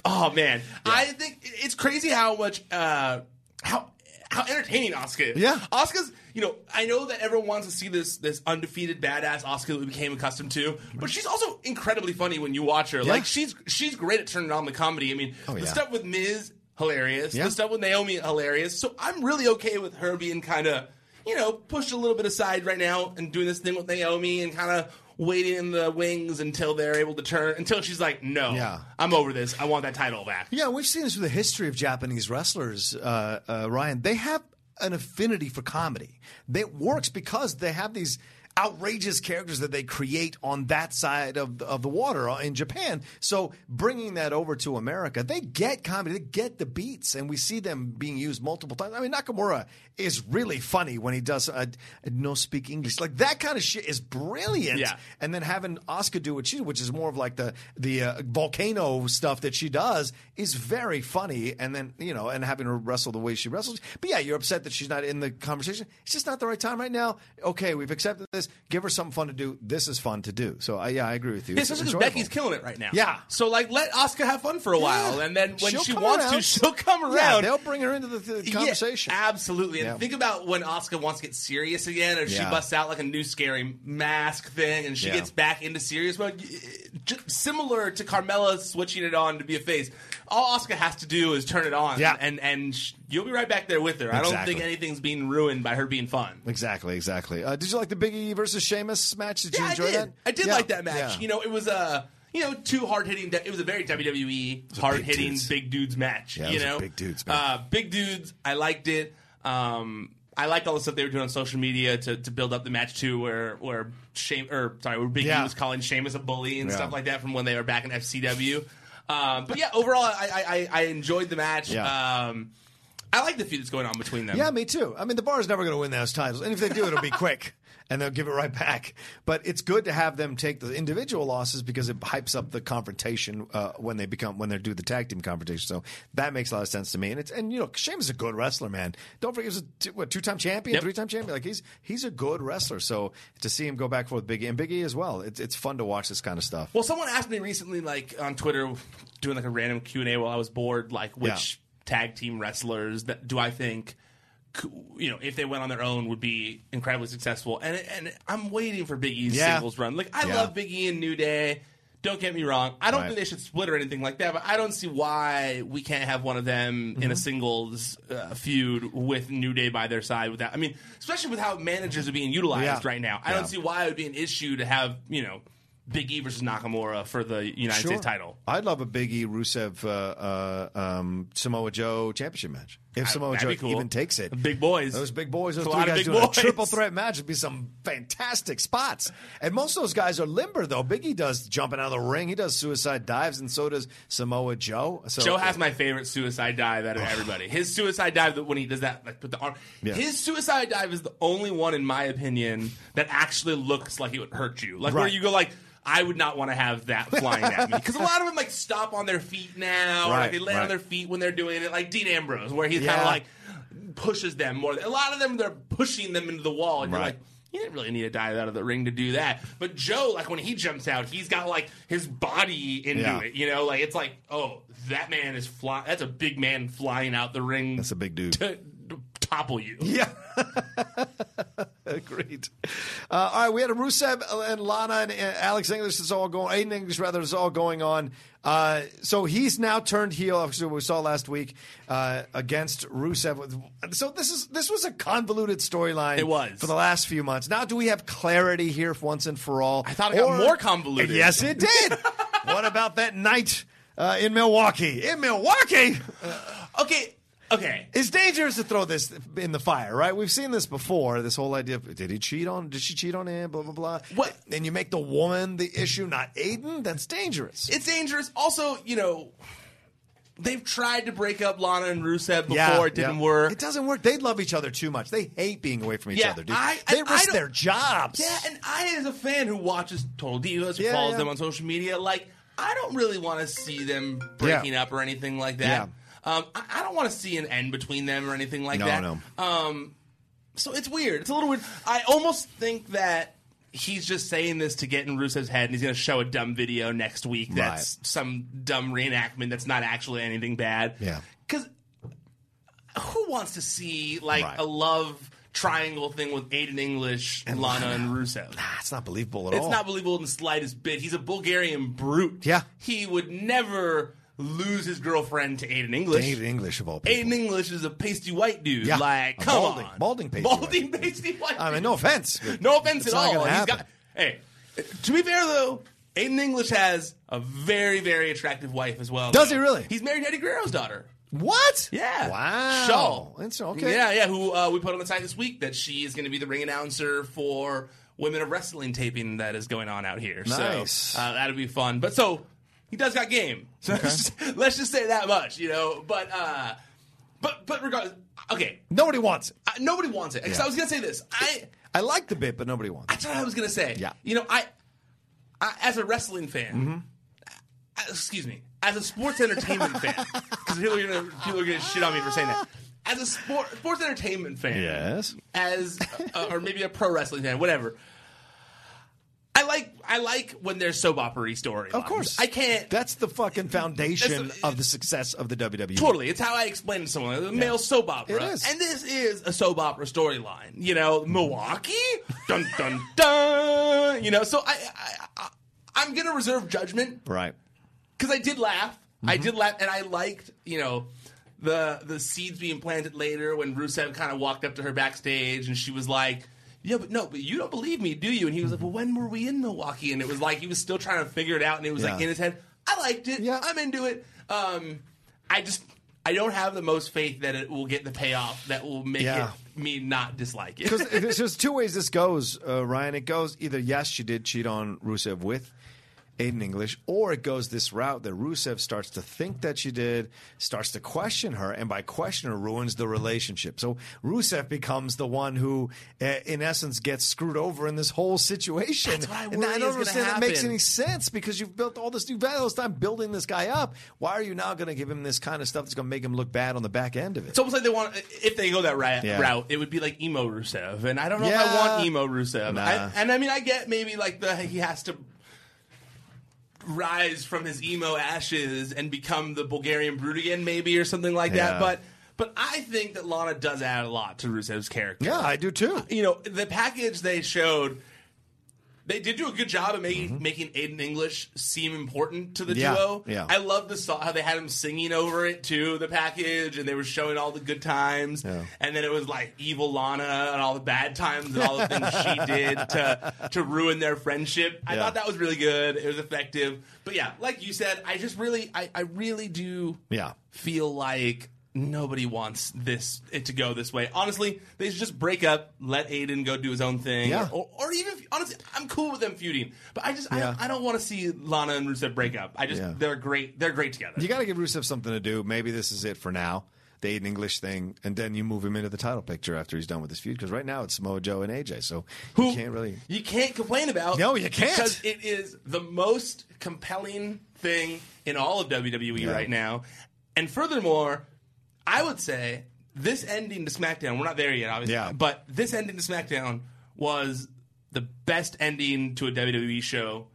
Oh man, I think it's crazy how much uh, how how entertaining Asuka. is. Yeah. Asuka's. You know, I know that everyone wants to see this this undefeated badass Asuka that we became accustomed to, but she's also incredibly funny when you watch her. Like she's she's great at turning on the comedy. I mean, Oh, the yeah. stuff with Miz hilarious, Yeah. the stuff with Naomi hilarious. So I'm really okay with her being kind of you know pushed a little bit aside right now and doing this thing with Naomi and kind of waiting in the wings until they're able to turn until she's like, no, Yeah. I'm over this. I want that title back. Yeah, we've seen this with the history of Japanese wrestlers, uh, uh, Ryan. They have an affinity for comedy. It works because they have these outrageous characters that they create on that side of, of the water uh, in Japan. So bringing that over to America, they get comedy, they get the beats, and we see them being used multiple times. I mean, Nakamura is really funny when he does uh, no speak English. Like that kind of shit is brilliant. Yeah. And then having Asuka do what she, which is more of like the the uh, volcano stuff that she does, is very funny. And then you know, and having her wrestle the way she wrestles. But yeah, you're upset that she's not in the conversation. It's just not the right time right now. Okay, we've accepted this. Give her something fun to do. This is fun to do. So yeah, I agree with you. Yeah, It's especially because. Becky's killing it right now. Yeah. So like, let Asuka have fun for a while, and then when She'll she come wants to, [laughs] she'll come Yeah, around. they'll bring her into the, the Yeah, conversation. absolutely. And Yeah. think about when Asuka wants to get serious again, or she Yeah. busts out like a new scary mask thing, and she Yeah. gets back into serious mode. Similar to Carmella switching it on to be a face. All Asuka has to do is turn it on, Yeah. and and you'll be right back there with her. I don't think anything's being ruined by her being fun. Exactly, exactly. Uh, did you like the Biggie versus Sheamus match? Did you yeah, enjoy I did. that? I did Yeah, like that match. yeah. You know, it was a you know two hard hitting. It was a very WWE hard hitting dudes. big dudes match. You know, big dudes match. Uh, big dudes. I liked it. Um, I liked all the stuff they were doing on social media to, to build up the match too, where where Shame or sorry, where Big Yeah. E was calling Sheamus a bully and Yeah. stuff like that from when they were back in FCW. Um, but yeah, overall, I, I, I- I enjoyed the match. Yeah. Um, I like the feud that's going on between them. Yeah, me too. I mean, the bar is never going to win those titles, and if they do, it'll be quick, [laughs] and they'll give it right back. But it's good to have them take the individual losses because it hypes up the confrontation uh, when they become when they do the tag team confrontation. So that makes a lot of sense to me. And it's and you know, Sheamus is a good wrestler, man. Don't forget, he's a two, what two time champion, Yep. three time champion. Like he's he's a good wrestler. So to see him go back for with Big E and Big E as well, it's it's fun to watch this kind of stuff. Well, someone asked me recently, like on Twitter, doing like a random Q and A while I was bored, like which tag team wrestlers that do I think, you know, if they went on their own, would be incredibly successful. And and I'm waiting for Big E's Yeah. singles run. Like I Yeah. love Big E and New Day. Don't get me wrong. I don't Right. think they should split or anything like that, but I don't see why we can't have one of them Mm-hmm. in a singles uh, feud with New Day by their side. Without, I mean, especially with how managers are being utilized Yeah. right now, I don't see why it would be an issue to have you know Big E versus Nakamura for the United States title. I'd love a Big E Rusev uh, uh, um, Samoa Joe championship match. If Samoa Joe cool. even takes it, Big boys. those big boys, those It's three guys big doing boys. a triple threat match would be some fantastic spots. And most of those guys are limber though. Big E does jumping out of the ring. He does suicide dives, and so does Samoa Joe. So Joe has uh, my favorite suicide dive out of everybody. His suicide dive that when he does that, like put the arm. Yeah. His suicide dive is the only one, in my opinion, that actually looks like it would hurt you. Like where you go, like I would not want to have that [laughs] flying at me because a lot of them like stop on their feet now, or Right, like they land right. on their feet when they're doing it. Like Dean Ambrose, where he's kind of like pushes them more. A lot of them they're pushing them into the wall, and Right. you're like. You didn't really need to dive out of the ring to do that. But Joe, like when he jumps out, he's got like his body into Yeah. it. You know, like it's like, oh, that man is fly. That's a big man flying out the ring. That's a big dude. to topple you. Yeah. [laughs] Agreed. Uh, all right, we had a Rusev and Lana and uh, Alex English is all going. Aiden English rather is all going on. Uh, so he's now turned heel. Obviously, we saw last week uh, against Rusev. So this is this was a convoluted storyline. It was. for the last few months. Now, do we have clarity here once and for all? I thought it got more convoluted. Yes, it did. [laughs] what about that night uh, in Milwaukee? In Milwaukee. Okay. Okay. It's dangerous to throw this in the fire, right? We've seen this before. This whole idea of did he cheat on? Did she cheat on him? Blah blah blah. What? And you make the woman the issue, not Aiden. That's dangerous. It's dangerous. Also, you know, they've tried to break up Lana and Rusev before. Yeah, it didn't yeah. work. It doesn't work. They love each other too much. They hate being away from each Yeah, other, dude. I- they risk their jobs. Yeah, and I, as a fan who watches Total Divas, who follows them on social media, like I don't really want to see them breaking up or anything like that. Um, I, I don't want to see an end between them or anything like No, that. no. Um, so it's weird. It's a little weird. I almost think that he's just saying this to get in Rusev's head, and he's going to show a dumb video next week that's some dumb reenactment that's not actually anything bad. Yeah. Because who wants to see like Right. a love triangle thing with Aiden English, and Lana, and Rusev? It's not believable at all. It's not believable in the slightest bit. He's a Bulgarian brute. Yeah. He would never lose his girlfriend to Aiden English. Aiden English of all people. Aiden English is a pasty white dude. Yeah. Like, A come balding- on. balding pasty Balding white. pasty white I mean, no offense. but No offense it's at not all. gonna He's happen. got, hey, to be fair though, Aiden English has a very, very attractive wife as well. Does he really? He's married to Eddie Guerrero's daughter. What? Yeah. Wow. Shaw. It's okay. Yeah, yeah. Who uh, we put on the site this week that she is going to be the ring announcer for Women of Wrestling taping that is going on out here. Nice. So uh, that'll be fun. But so he does got game. [laughs] So let's, just, let's just say that much, you know. But uh, but but regardless, okay. Nobody wants it. Uh, nobody wants it. 'Cause Yeah. I was going to say this. I I like the bit, but nobody wants it. that's what I was going to say. Yeah. You know, I, I as a wrestling fan. Mm-hmm. uh, excuse me, as a sports entertainment fan, [laughs] because people are gonna people are gonna shit on me for saying that. As a sport sports entertainment fan, Yes. as uh, or maybe a pro wrestling fan, whatever. I like I like when there's soap opera stories. Of course. I can't. That's the fucking foundation That's- of the success of the WWE. Totally, it's how I explain to someone. A male soap opera, It is. and this is a soap opera storyline. You know, mm. Milwaukee, dun dun dun. You know, so I, I, I I'm gonna reserve judgment Right. because I did laugh. I mm-hmm. did laugh, and I liked you know the the seeds being planted later when Rusev kind of walked up to her backstage and she was like. Yeah, but no, but you don't believe me, do you? And he was like, "Well, when were we in Milwaukee?" And it was like he was still trying to figure it out, and it was like in his head. I liked it. Yeah. I'm into it. Um, I just I don't have the most faith that it will get the payoff that will make Yeah. it me not dislike it. Because [laughs] there's just two ways this goes, uh, Ryan. It goes either yes, she did cheat on Rusev with Aiden English, or it goes this route that Rusev starts to think that she did, starts to question her, and by question her, ruins the relationship. So Rusev becomes the one who, uh, in essence, gets screwed over in this whole situation. That's what I and I don't understand that makes any sense because you've built all this, you've had all this time building this guy up. Why are you now going to give him this kind of stuff that's going to make him look bad on the back end of it? It's almost like they want if they go that ra- Yeah. route, it would be like emo Rusev, and I don't know if I want emo Rusev. Nah. I, and I mean, I get maybe like the he has to rise from his emo ashes and become the Bulgarian brute again, maybe or something like Yeah. that. But but I think that Lana does add a lot to Rusev's character. yeah, I do too. You know, the package they showed. They did do a good job of making making Aiden English seem important to the Mm-hmm. Yeah, duo. yeah. I love the song how they had him singing over it too, the package, and they were showing all the good times. Yeah. And then it was like evil Lana and all the bad times and all the things she [laughs] did to to ruin their friendship. I thought that was really good. It was effective. But yeah, like you said, I just really I, I really do Yeah. feel like nobody wants this it to go this way. Honestly, they should just break up, let Aiden go do his own thing, Yeah. or, or even honestly, I'm cool with them feuding, but I just Yeah. I, I don't want to see Lana and Rusev break up. I just Yeah. they're great. They're great together. You got to give Rusev something to do. Maybe this is it for now, the Aiden English thing, and then you move him into the title picture after he's done with his feud. Because right now it's Samoa Joe and AJ, so Who you can't really. you can't complain about. No, you can't. because it is the most compelling thing in all of WWE right now. And furthermore, I would say this ending to SmackDown. We're not there yet, obviously, Yeah. but this ending to SmackDown was the best ending to a WWE show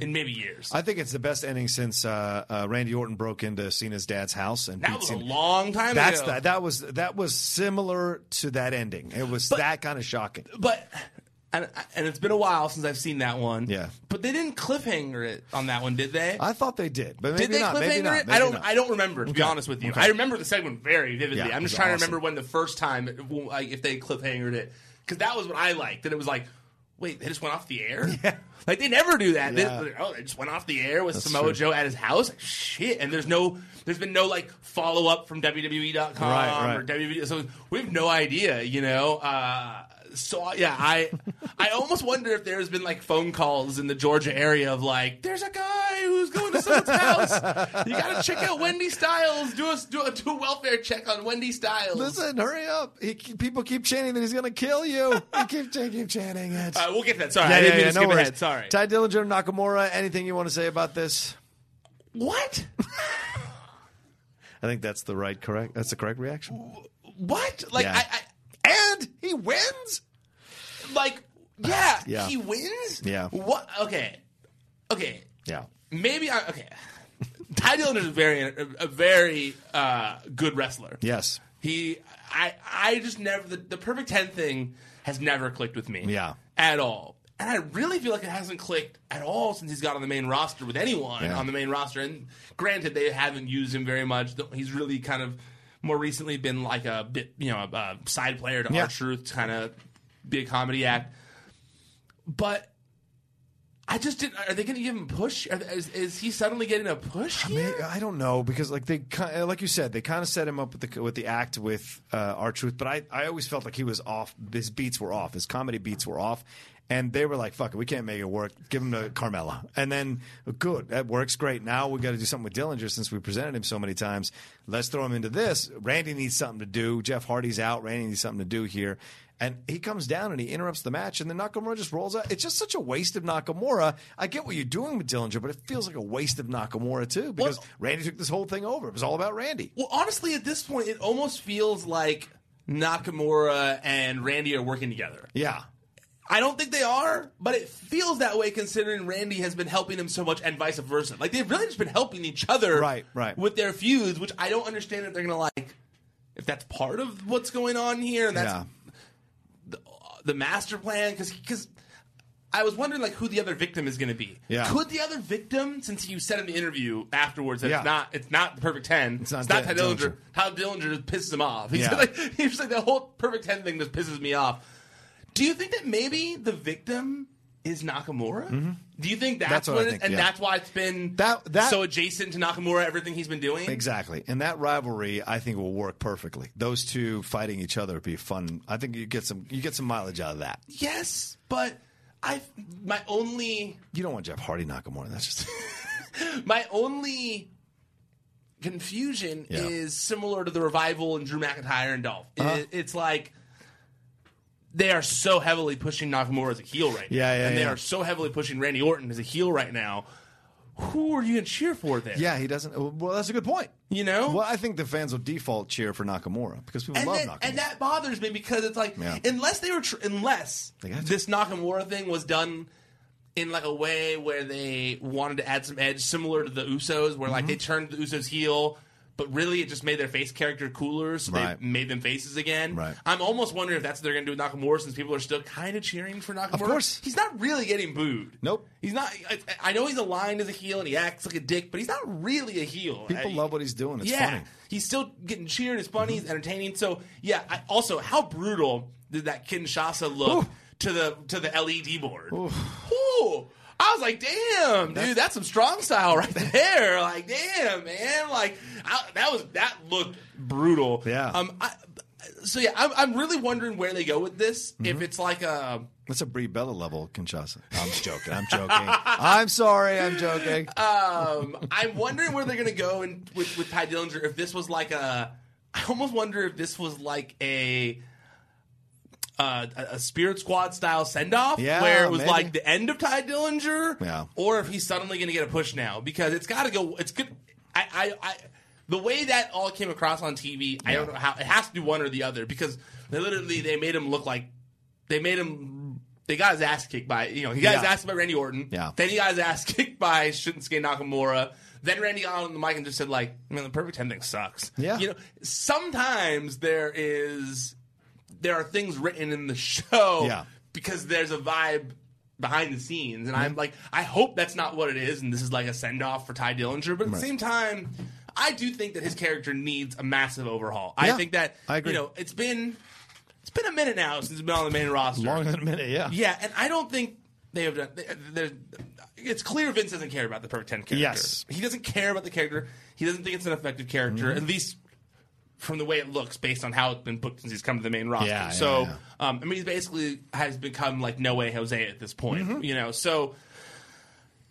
in maybe years. I think it's the best ending since uh, uh, Randy Orton broke into Cena's dad's house and that beat was a long time That's ago. that. That was that was similar to that ending. It was But- that kind of shocking. But and and it's been a while since I've seen that one. Yeah. But they didn't cliffhanger it on that one, did they? I thought they did, but maybe did they not. cliffhanger Maybe not. it? Maybe I don't. not. I don't remember. To be honest with you, Okay. I remember the segment very vividly. Yeah, I'm just trying awesome. to remember when the first time, like, if they cliffhangered it, because that was what I liked. And it was like, wait, they just went off the air. [laughs] Yeah. Like they never do that. They- oh, they just went off the air with That's Samoa true. Joe at his house. Like, shit, and there's no, there's been no like follow up from WWE.com Right, right. or WWE. So we have no idea, you know. Uh, so yeah, I, I almost wonder if there's been like phone calls in the Georgia area of like, there's a guy who's going to someone's house. You got to check out Wendy Styles. Do a do a do a welfare check on Wendy Styles. Listen, hurry up! He, people keep chanting that he's going to kill you. He keep, keep chanting it. Uh, we'll get to that. Sorry, I didn't mean to skip worries. ahead. Sorry. Tye Dillinger, Nakamura. Anything you want to say about this? what? I think that's the right correct. That's the correct reaction. What? Like Yeah. I, And he wins. Like yeah, [sighs] Yeah. he wins. Yeah. What? Okay. Okay. Yeah. Maybe I okay. Tye Dillinger is a very a, a very uh, good wrestler. Yes. He, I, I just never the, the perfect ten thing has never clicked with me. Yeah. at all. And I really feel like it hasn't clicked at all since he's got on the main roster with anyone Yeah. on the main roster. And granted, they haven't used him very much. He's really kind of more recently been like a bit, you know, a, a side player to Yeah. R-Truth, kind of be a comedy act. But I just didn't. Are they going to give him a push? Is, is he suddenly getting a push? I, here? mean, I don't know because like they like you said they kind of set him up with the with the act with uh, R-Truth, but I I always felt like he was off. His beats were off. His comedy beats were off. And they were like, "Fuck it, we can't make it work. Give him to Carmella." And then, good, that works great. Now we got to do something with Dillinger since we presented him so many times. Let's throw him into this. Randy needs something to do. Jeff Hardy's out. Randy needs something to do here. And he comes down and he interrupts the match, and then Nakamura just rolls out. It's just such a waste of Nakamura. I get what you're doing with Dillinger, but it feels like a waste of Nakamura too because Well- Randy took this whole thing over. It was all about Randy. Well, honestly, at this point, it almost feels like Nakamura and Randy are working together. Yeah. I don't think they are, but it feels that way considering Randy has been helping him so much and vice versa. Like they've really just been helping each other Right, right. with their feuds, which I don't understand if they're going to like if that's part of what's going on here and that's yeah. the, the master plan cuz cuz I was wondering like who the other victim is going to be. Yeah. Could the other victim, since you said in the interview afterwards that Yeah. it's not it's not the perfect ten, It's not Tye Di- Dillinger. Dillinger. Tye Dillinger just pisses him off. [laughs] He's Yeah. like he's like the whole perfect ten thing just pisses me off. Do you think that maybe the victim is Nakamura? Do you think that's, That's what what, it- think, and yeah. that's why it's been That- that- so adjacent to Nakamura, everything he's been doing? Exactly, and that rivalry I think will work perfectly. Those two fighting each other would be fun. I think you get some you get some mileage out of that. Yes, but I my only You don't want Jeff Hardy Nakamura. That's just [laughs] my only confusion Yeah. is similar to the revival and Drew McIntyre and Dolph. Uh-huh. It- it's like they are so heavily pushing Nakamura as a heel right now. Yeah, yeah, And they yeah. are so heavily pushing Randy Orton as a heel right now. Who are you going to cheer for then? yeah. He doesn't. Well, that's a good point. You know? Well, I think the fans will default cheer for Nakamura because people and, love then- Nakamura. and that bothers me because it's like Yeah. unless they were tr- unless They this Nakamura thing was done in like a way where they wanted to add some edge similar to the Usos where Mm-hmm. like they turned the Usos heel but really it just made their face character cooler so Right. they made them faces again. Right. I'm almost wondering if that's what they're going to do with Nakamura since people are still kind of cheering for Nakamura. Of course. He's not really getting booed. Nope. He's not I, I know he's aligned as a heel and he acts like a dick but he's not really a heel. People I- love what he's doing. It's yeah, funny. he's still getting cheered. It's funny. He's mm-hmm. entertaining. So yeah. I, also, how brutal did that Kinshasa look to the to the LED board? Ooh. I was like, damn, dude, that's some strong style right there. [laughs] Like, damn, man, like I, that was that looked brutal. Yeah. Um. I, so yeah, I'm, I'm really wondering where they go with this. Mm-hmm. If it's like a That's a Brie Bella level Kinshasa. I'm just joking. I'm [laughs] joking. I'm sorry. I'm joking. um, I'm wondering where they're going to go in, with with Tye Dillinger. If this was like a, I almost wonder if this was like a. Uh, a a Spirit Squad style send off, Yeah, where it was maybe. like the end of Tye Dillinger, Yeah. or if he's suddenly going to get a push now because it's got to go. It's good. I, I, I, the way that all came across on TV, I don't know how it has to be one or the other because they literally they made him look like they made him. They got his ass kicked by you know he got his ass kicked by Randy Orton. Yeah. Then he got his ass [laughs] kicked by Shinsuke Nakamura. Then Randy got on the mic and just said like, "Man, the perfect ten thing sucks." Yeah. You know, sometimes there is there are things written in the [laughs] show Yeah. because there's a vibe behind the scenes, and I'm like, I hope that's not what it is, and this is like a send off for Tye Dillinger. But at the same time, I do think that his character needs a massive overhaul. I think that I agree. you know it's been it's been a minute now since he's been on the main roster. Longer than a minute. Yeah. Yeah, and I don't think they have done. they- It's clear Vince doesn't care about the Perfect Ten character. Yes. he doesn't care about the character. He doesn't think it's an effective character, Mm-hmm. at least from the way it looks, based on how it's been booked since he's come to the main roster. Yeah, yeah, so, yeah. Um, I mean, he basically has become like No Way Jose at this point. Mm-hmm. You know, so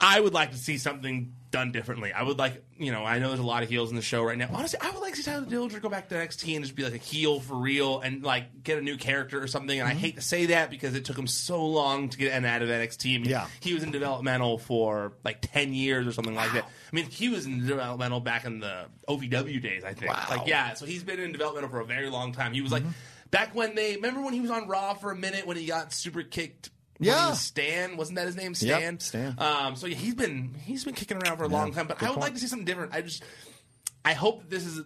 I would like to see something done differently. I would like, you know, I know there's a lot of heels in the show right now. Honestly, I would like to see Tyler Dillinger go back to NXT and just be like a heel for real and like get a new character or something. And Mm-hmm. I hate to say that because it took him so long to get an out of NXT. I mean, Yeah. he was in developmental for like 10 years or something like that. I mean, he was in developmental back in the OVW days, I think. Wow. Like, yeah, so he's been in developmental for a very long time. He was like, back when they, remember when he was on Raw for a minute when he got super kicked? Yeah. Stan wasn't that his name? Yep, Stan. Stan. Um, so yeah, he's been he's been kicking around for a long time. But I would like to see something different. I just I hope that this is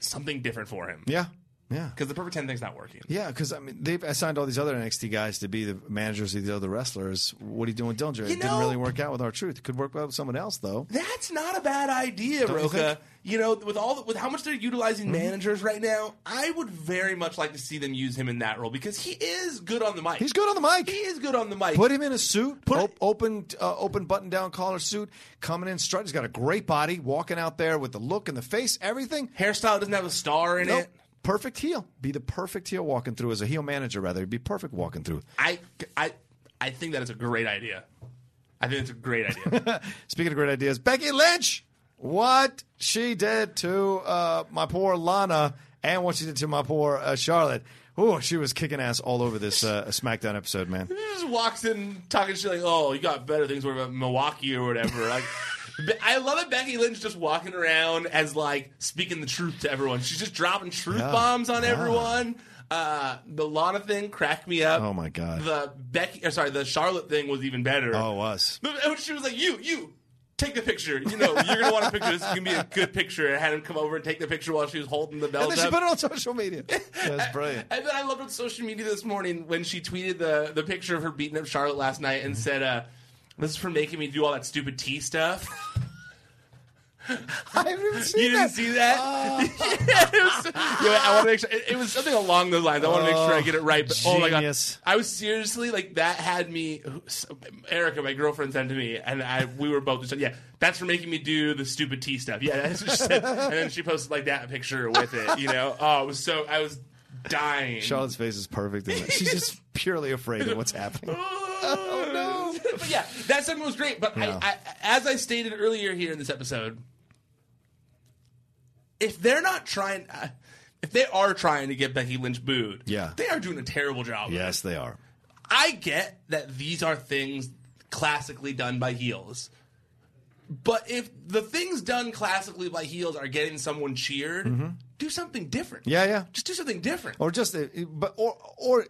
something different for him. Yeah. Yeah. Because the perfect ten thing's not working. Yeah, because I mean they've assigned all these other NXT guys to be the managers of the other wrestlers. What are you doing with Dillinger? it didn't really work out with R-Truth. It could work out with someone else though. That's not a bad idea, Don't you Rocha. think? You, know, with all the, with how much they're utilizing managers right now, I would very much like to see them use him in that role because he is good on the mic. He's good on the mic. He is good on the mic. Put him in a suit, Put- op- open uh, open button down collar suit, coming in strut. He's got a great body, walking out there with the look and the face, everything. Hairstyle doesn't have a star in Nope. it. Perfect heel. Be the perfect heel walking through as a heel manager. Rather, be perfect walking through. I, I, I think that is a great idea. I think it's a great idea. [laughs] Speaking of great ideas, Becky Lynch, what she did to uh, my poor Lana and what she did to my poor uh, Charlotte. Oh, she was kicking ass all over this uh, SmackDown episode, man. [laughs] He just walks in talking shit like, "Oh, you got better things. What about Milwaukee or whatever?" Like, I love it. Becky Lynch just walking around as like speaking the truth to everyone. She's just dropping truth Yeah. bombs on Yeah. everyone. Uh, the Lana thing cracked me up. Oh, my God. The Becky, or sorry, the Charlotte thing was even better. Oh, it was. She was like, "You, you." Take the picture. You know, you're gonna want a picture. This is gonna be a good picture. I had him come over and take the picture while she was holding the belt. And then she up. put it on social media. That's brilliant. [laughs] And then I loved on social media this morning when she tweeted the the picture of her beating up Charlotte last night and said, uh, "This is for making me do all that stupid tea stuff." [laughs] I haven't even seen You that. didn't see that? Yeah, it was- yeah, I want to make sure. It, it was something along those lines. I want to make sure I get it right. But oh my god, Genius. I was seriously like that. Had me, Erica, my girlfriend, sent to me, and I we were both just yeah. That's for making me do the stupid tea stuff. Yeah, that's what she said. and then she posted like that picture with it. You know, oh, it was so I was dying. Charlotte's face is perfect. In that. She's just purely afraid of what's happening. [laughs] [laughs] [laughs] but yeah, that segment was great. But Yeah. I, I, as I stated earlier here in this episode, if they're not trying, uh, if they are trying to get Becky Lynch booed, Yeah. they are doing a terrible job. Yes, they are. I get that these are things classically done by heels. But if the things done classically by heels are getting someone cheered, do something different. Mm-hmm. Yeah, yeah. Just do something different. Or just, uh, but or or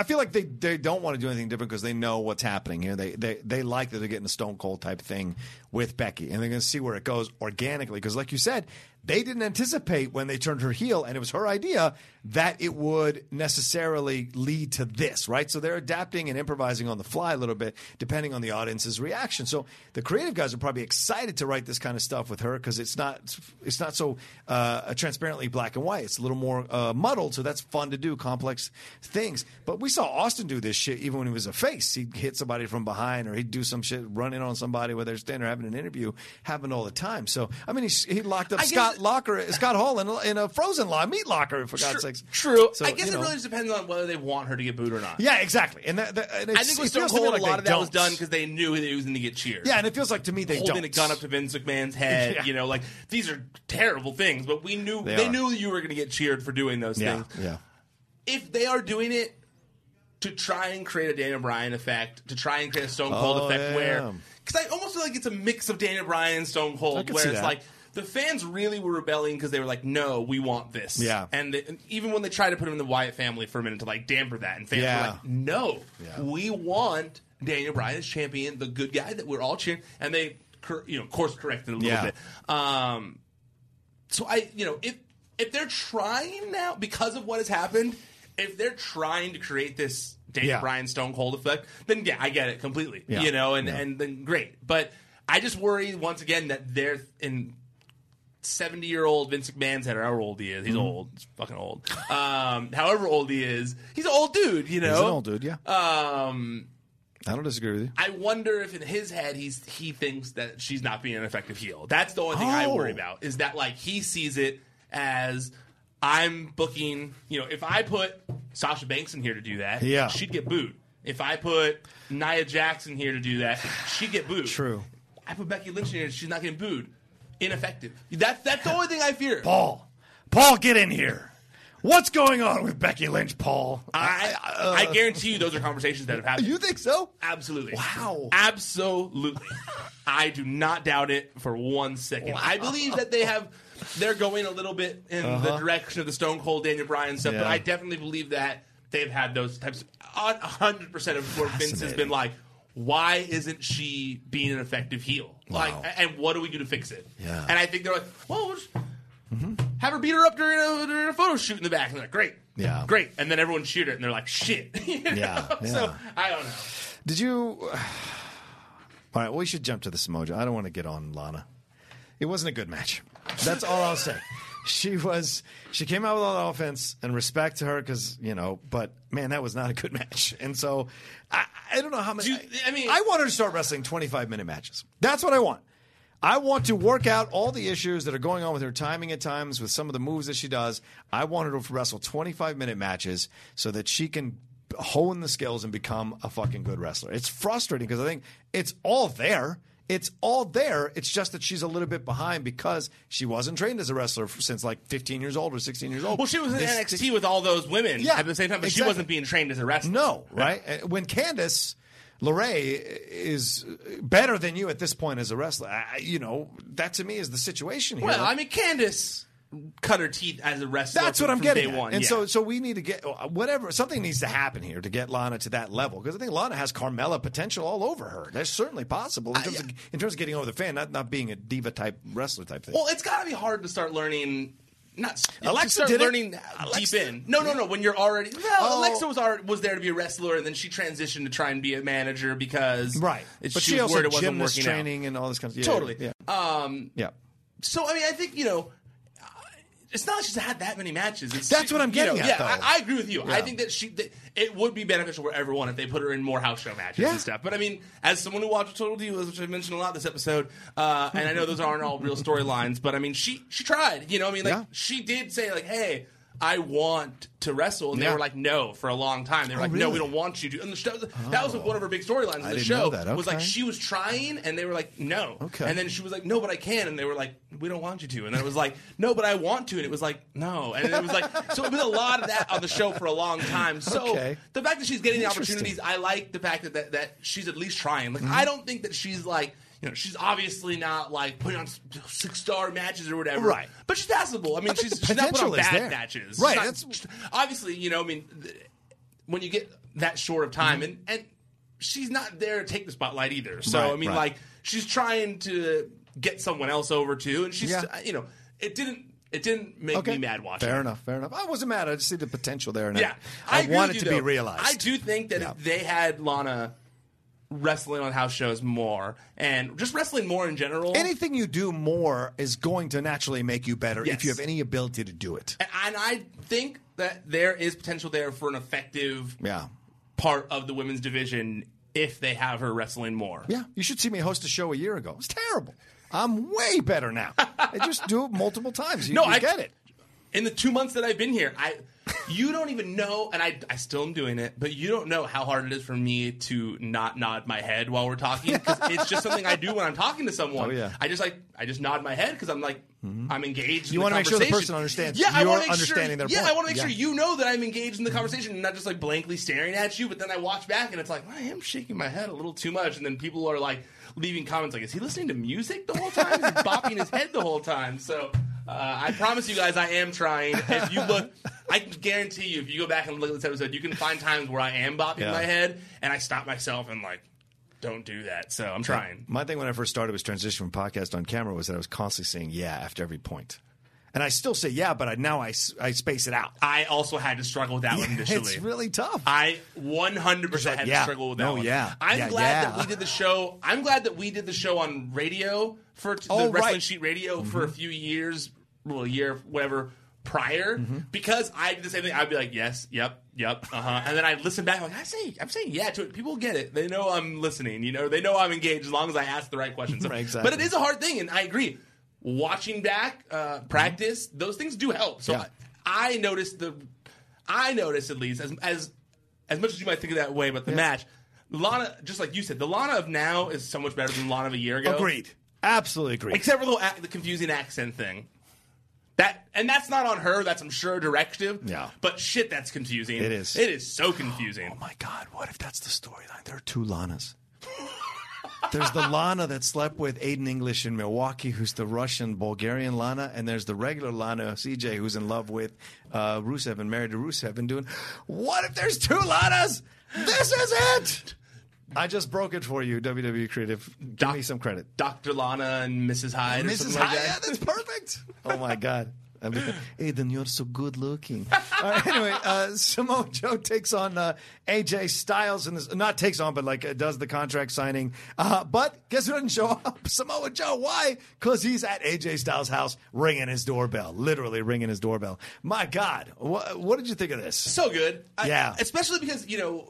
I feel like they, they don't want to do anything different because they know what's happening here. They they they like that they're getting a Stone Cold type thing with Becky, and they're going to see where it goes organically. Because, like you said, they didn't anticipate when they turned her heel, and it was her idea that it would necessarily lead to this, right? So they're adapting and improvising on the fly a little bit, depending on the audience's reaction. So the creative guys are probably excited to write this kind of stuff with her because it's not it's not so uh, transparently black and white. It's a little more uh, muddled, so that's fun to do, complex things. But we saw Austin do this shit even when he was a face. He'd hit somebody from behind, or he'd do some shit, run in on somebody whether they're standing there having an interview, happened all the time. So I mean, he, he locked up I guess- Scott Locker, Scott Hall in, a- in a frozen law meat locker for God's sakes. True. So, I guess you it really just depends on whether they want her to get booed or not. Yeah, exactly. And, that, that, and I think with Stone feels to me Cold, like a lot of that was don't. done because they knew that he was going to get cheered. Yeah, and it feels like to me they holding don't. a gun up to Vince McMahon's head. [laughs] Yeah. You know, like these are terrible things, but we knew They they, knew you were going to get cheered for doing those Yeah, things. yeah. If they are doing it to try and create a Daniel Bryan effect, to try and create a Stone Cold Oh, effect, yeah. where because I almost feel like it's a mix of Daniel Bryan and Stone I Cold, where see it's that. like. The fans really were rebelling because they were like, "No, we want this." Yeah. and, they, and even when they tried to put him in the Wyatt family for a minute to like damper that, and fans Yeah. were like, "No, Yeah. we want Daniel Bryan as champion, the good guy that we're all cheering," and they, cor- you know, course corrected a little Yeah. bit. Um, so I, you know, if if they're trying now because of what has happened, if they're trying to create this Daniel Yeah. Bryan Stone Cold effect, then yeah, I get it completely. Yeah. You know, and Yeah. and then great, but I just worry once again that they're in. Seventy year old Vince McMahon's head, or however old he is, he's old, he's fucking old. [laughs] Um, however old he is, he's an old dude, you know. He's an old dude, yeah. Um, I don't disagree with you. I wonder if in his head he's he thinks that she's not being an effective heel. That's the only thing I Oh. worry about is that like he sees it as I'm booking. You know, if I put Sasha Banks in here to do that, Yeah. she'd get booed. If I put Nia Jax here to do that, she'd get booed. True. I put Becky Lynch in here, she's not getting booed. Ineffective. That's that's the only thing I fear. Paul, Paul, get in here. What's going on with Becky Lynch, Paul? I, uh, I guarantee you those are conversations that have happened. You think so? Absolutely. Wow. Absolutely. I do not doubt it for one second. I believe that they have they're going a little bit in the direction of the Stone Cold Daniel Bryan stuff, but Uh-huh. I definitely believe that they've had those types a hundred percent of where Vince has been like, why isn't she being an effective heel? Like and what do we do to fix it? Yeah. And I think they're like, well, we'll just have her beat her up during a, during a photo shoot in the back. And they're like, great. Yeah. Great. And then everyone cheered it and they're like, shit. [laughs] Know? Yeah, So. I don't know. Did you? [sighs] All right, well, we should jump to the Samoja. I don't want to get on Lana. It wasn't a good match. That's all I'll say. She was. She came out with all the offense and respect to her because you know. But man, that was not a good [laughs] match. And so I, I don't know how many. You- I mean- I want her to start wrestling twenty-five minute matches. That's what I want. I want to work out all the issues that are going on with her timing at times, with some of the moves that she does. I want her to wrestle 25 minute matches so that she can hone the skills and become a fucking good wrestler. It's frustrating because I think it's all there. It's all there. It's just that she's a little bit behind because she wasn't trained as a wrestler since like 15 years old or 16 years old. Well, she was in This- NXT with all those women Yeah, at the same time, but she wasn't being trained as a wrestler. No, right? And When Candice uh, LeRae uh, is better than you at this point as a wrestler, I, you know, that to me is the situation here. Well, I mean, Candice cut her teeth as a wrestler. that's what I'm getting at. one, And yeah. so, so we need to get whatever something needs to happen here to get Lana to that level because I think Lana has Carmella potential all over her. That's certainly possible in terms, of, in terms of getting over the fan, not not being a diva type wrestler type thing. well, it's got to be hard to start learning. Not Alexa start did it. learning Alexa- deep in. No, no, no. When you're already no, Oh. Alexa was already, was there to be a wrestler, and then she transitioned to try and be a manager because right, it, but she, she, also worried had it wasn't gymnast working out. training and all this kind of yeah, Totally. Yeah, Um, yeah. So I mean, I think you know. It's not like she's had that many matches. It's, That's what I'm you getting know, at, Yeah, though. I, I agree with you. Yeah. I think that she that it would be beneficial for everyone if they put her in more house show matches Yeah. and stuff. But I mean, as someone who watches Total Divas, which I mentioned a lot this episode, uh, and I know those aren't all real storylines, but I mean, she she tried. You know, I mean, like Yeah. she did say like, "Hey, I want to wrestle," and Yeah. they were like, "No," for a long time. They were Oh, like, "No, we don't want you to." And the show, that was one of her big storylines in the show. that. Was like she was trying, and they were like, "No." Okay. And then she was like, "No, but I can," and they were like, "We don't want you to." And then it was like, "No, but I want to," and it was like, "No," and it was like, so it was a lot of that on the show for a long time. So Okay. the fact that she's getting the opportunities, I like the fact that that, that she's at least trying. Mm-hmm. Like, I don't think that she's like. You know, she's obviously not like putting on six star matches or whatever. Right. But she's passable. I mean, I she's, she's not putting on bad there. matches. Right, not- that's- obviously, you know, I mean, th- when you get that short of Mm-hmm. time, and and she's not there to take the spotlight either. So Right, I mean, right. like she's trying to get someone else over too, and she's Yeah. you know, it didn't it didn't make Okay. me mad watching. Fair it. enough. Fair enough. I wasn't mad. I just see the potential there, and Yeah, I, I, agree want it to be realized. I do think that Yeah. if they had Lana wrestling on house shows more and just wrestling more in general, Anything you do more is going to naturally make you better Yes. if you have any ability to do it. and I think that there is potential there for an effective Yeah. part of the women's division if they have her wrestling more. Yeah. You should see me host a show a year ago. It was terrible. I'm way better now. [laughs] I just do it multiple times. You, No, you I- get it. In the two months that I've been here, I you don't even know, and I I still am doing it, but you don't know how hard it is for me to not nod my head while we're talking because [laughs] it's just something I do when I'm talking to someone. Oh, yeah. I just like I just nod my head because I'm like mm-hmm. I'm engaged. You want wanna make sure the person understands Yeah, I you're want to make understanding sure. their yeah, point. I want to make Yeah. sure you know that I'm engaged in the conversation and not just like blankly staring at you. But then I watch back and it's like I am shaking my head a little too much, and then people are like leaving comments like, "Is he listening to music the whole time? Is he bopping his head the whole time?" So. Uh, I promise you guys, I am trying. If you look, I can guarantee you, if you go back and look at this episode, you can find times where I am bopping Yeah. my head, and I stop myself and like, don't do that. So I'm trying. My thing when I first started was transition from podcast on camera was that I was constantly saying yeah after every point. And I still say yeah, but I, now I, I space it out. I also had to struggle with that one [laughs] initially. It's really tough. I 100% had yeah. to struggle with that No, one. yeah. I'm Yeah, glad yeah. that we did the show. I'm glad that we did the show on radio for t- the Oh, Wrestling right. Mm-hmm. Sheet Radio for a few years, well, a year, whatever, prior, Mm-hmm. because I did the same thing. I'd be like, yes, yep, yep, uh huh. And then I'd listen back, like, I say, I'm saying yeah to it. People get it. They know I'm listening, you know, they know I'm engaged as long as I ask the right questions. [laughs] Right, exactly. But it is a hard thing, and I agree. Watching back, uh, practice, those things do help. So Yeah. I, I noticed the, I noticed at least as as as much as you might think of that way about the match, Lana, just like you said, the Lana of now is so much better than Lana of a year ago. Agreed. Absolutely agreed. Except for the, the confusing accent thing. That and that's not on her. That's I'm sure directive. Yeah. But shit, that's confusing. It is. It is so confusing. Oh my God, what if that's the storyline? There are two Lanas. There's the Lana that slept with Aiden English in Milwaukee, who's the Russian Bulgarian Lana, and there's the regular Lana CJ, who's in love with uh, Rusev and married to Rusev, and doing. What if there's two Lanas? This is it. I just broke it for you, WWE Creative. Give Doc- me some credit. Dr. Lana and Mrs. Hyde. Mrs. something like Hyde, that. yeah, that's perfect. [laughs] Oh my God. I'm Aiden, you're so good looking. All right, anyway, uh, Samoa Joe takes on uh, AJ Styles and this, not takes on, but like uh, does the contract signing. Uh, but guess who doesn't show up? [laughs] Samoa Joe. Why? Because he's at AJ Styles' house ringing his doorbell, literally ringing his doorbell. My God, what, what did you think of this? so good. I- Yeah. especially because you know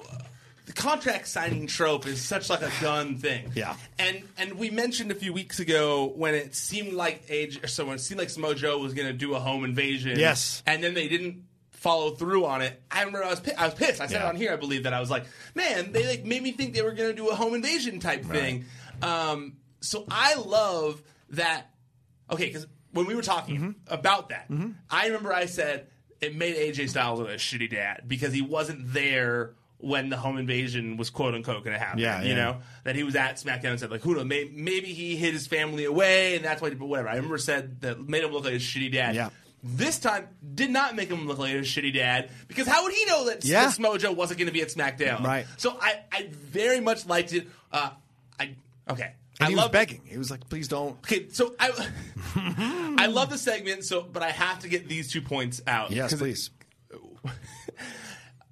the contract signing trope is such like a done thing. Yeah. and and we mentioned a few weeks ago when it seemed like age or someone it seemed like Samoa Joe was going to do a home invasion. Yes. and then they didn't follow through on it. I remember I was I was pissed. I said Yeah. it on here. I believe that I was like, man, they like made me think they were going to do a home invasion type thing. Um, so I love that. Okay, because when we were talking Mm-hmm. about that, I remember I said it made AJ Styles a shitty dad because he wasn't there when the home invasion was quote unquote going to happen. Yeah, you know that he was at SmackDown and said like, who knows, maybe, maybe he hid his family away and that's why. But whatever. I remember said that made him look like a shitty dad. Yeah. This time did not make him look like a shitty dad because how would he know that Yeah. this Mojo wasn't going to be at SmackDown? Right. So I, I very much liked it. Uh, I okay. And I he was love begging. He was like, please don't. Okay, so I [laughs] I love the segment, so but I have to get these two points out. Yes, please. [laughs]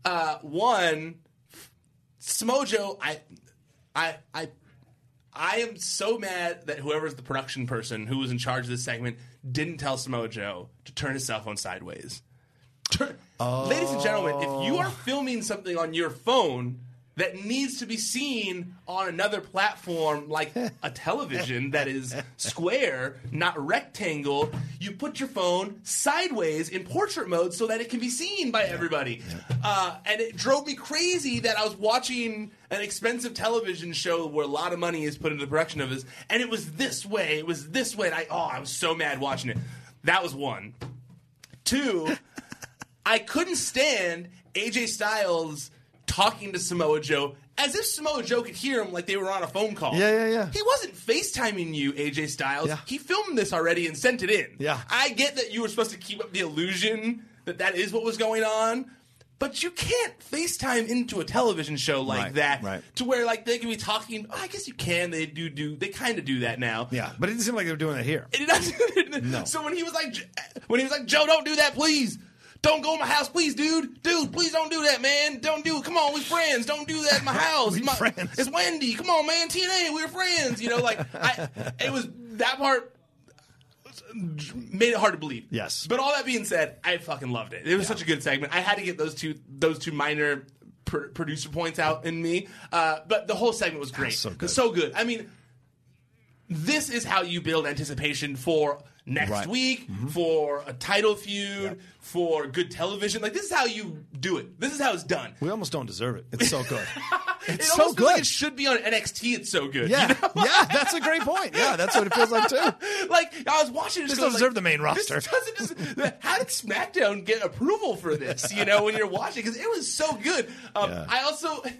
Uh, one, Smojo, I, I, I, I am so mad that whoever's the production person who was in charge of this segment didn't tell Smojo to turn his cell phone sideways. Turn, Ladies and gentlemen, if you are filming something on your phone that needs to be seen on another platform like [laughs] a television that is square, not rectangle, you put your phone sideways in portrait mode so that it can be seen by everybody. Uh, and it drove me crazy that I was watching an expensive television show where a lot of money is put into the production of this, and it was this way, it was this way, and I, oh, I was so mad watching it. That was one. Two, [laughs] I couldn't stand AJ Styles talking to Samoa Joe as if Samoa Joe could hear him like they were on a phone call. Yeah, yeah, yeah. He wasn't FaceTiming you, AJ Styles. Yeah. He filmed this already and sent it in. Yeah. I get that you were supposed to keep up the illusion that that is what was going on. But you can't FaceTime into a television show like Right, that right. to where like they can be talking. Oh, I guess you can. They do do. They kind of do that now. Yeah, but it didn't seem like they were doing it here. No. [laughs] So when he was like, when he was like, Joe, don't do that, please. Don't go in my house, please, dude. Dude, please don't do that, man. Don't do it. Come on, we're friends. Don't do that in my [laughs] house. We My- friends. It's Wendy. Come on, man. TNA, we're friends. You know, like I, [laughs] it was that part made it hard to believe. Yes. But all that being said, I fucking loved it. It was such a good segment. I had to get those two those two minor pr- producer points out in me. Uh, but the whole segment was great. so good. So good. I mean, this is how you build anticipation for next Right. week, for a title feud, for good television. Like this is how you do it. This is how it's done. We almost don't deserve it. It's so good. [laughs] It's so almost feels like good. it should be on NXT. It's so good. yeah, you know? yeah, that's a great point. Yeah, that's what it feels like too. [laughs] like I was watching This doesn't going, deserve like, the main roster. Just, how did SmackDown get approval for this? You know, when you're watching because it was so good. Um, Yeah. I also. [laughs]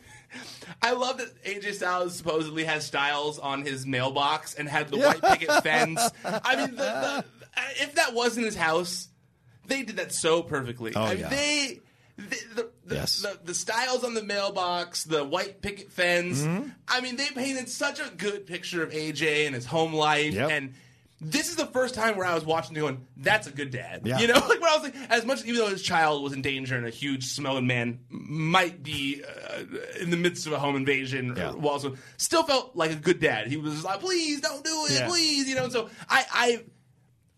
I love that AJ Styles supposedly has Styles on his mailbox and had the white picket [laughs] fence. I mean, the, the, if that wasn't his house, they did that so perfectly. Oh, I mean, yeah. They, the, the, the, Yes. the, the styles on the mailbox, the white picket fence. Mm-hmm. I mean, they painted such a good picture of AJ and his home life. Yep. And this is the first time where I was watching it going, that's a good dad. Yeah. You know, [laughs] like when I was like, as much, even though his child was in danger and a huge smelling man might be uh, in the midst of a home invasion, Yeah. also still felt like a good dad. He was like, please don't do it, Yeah. please, you know. And so I, I,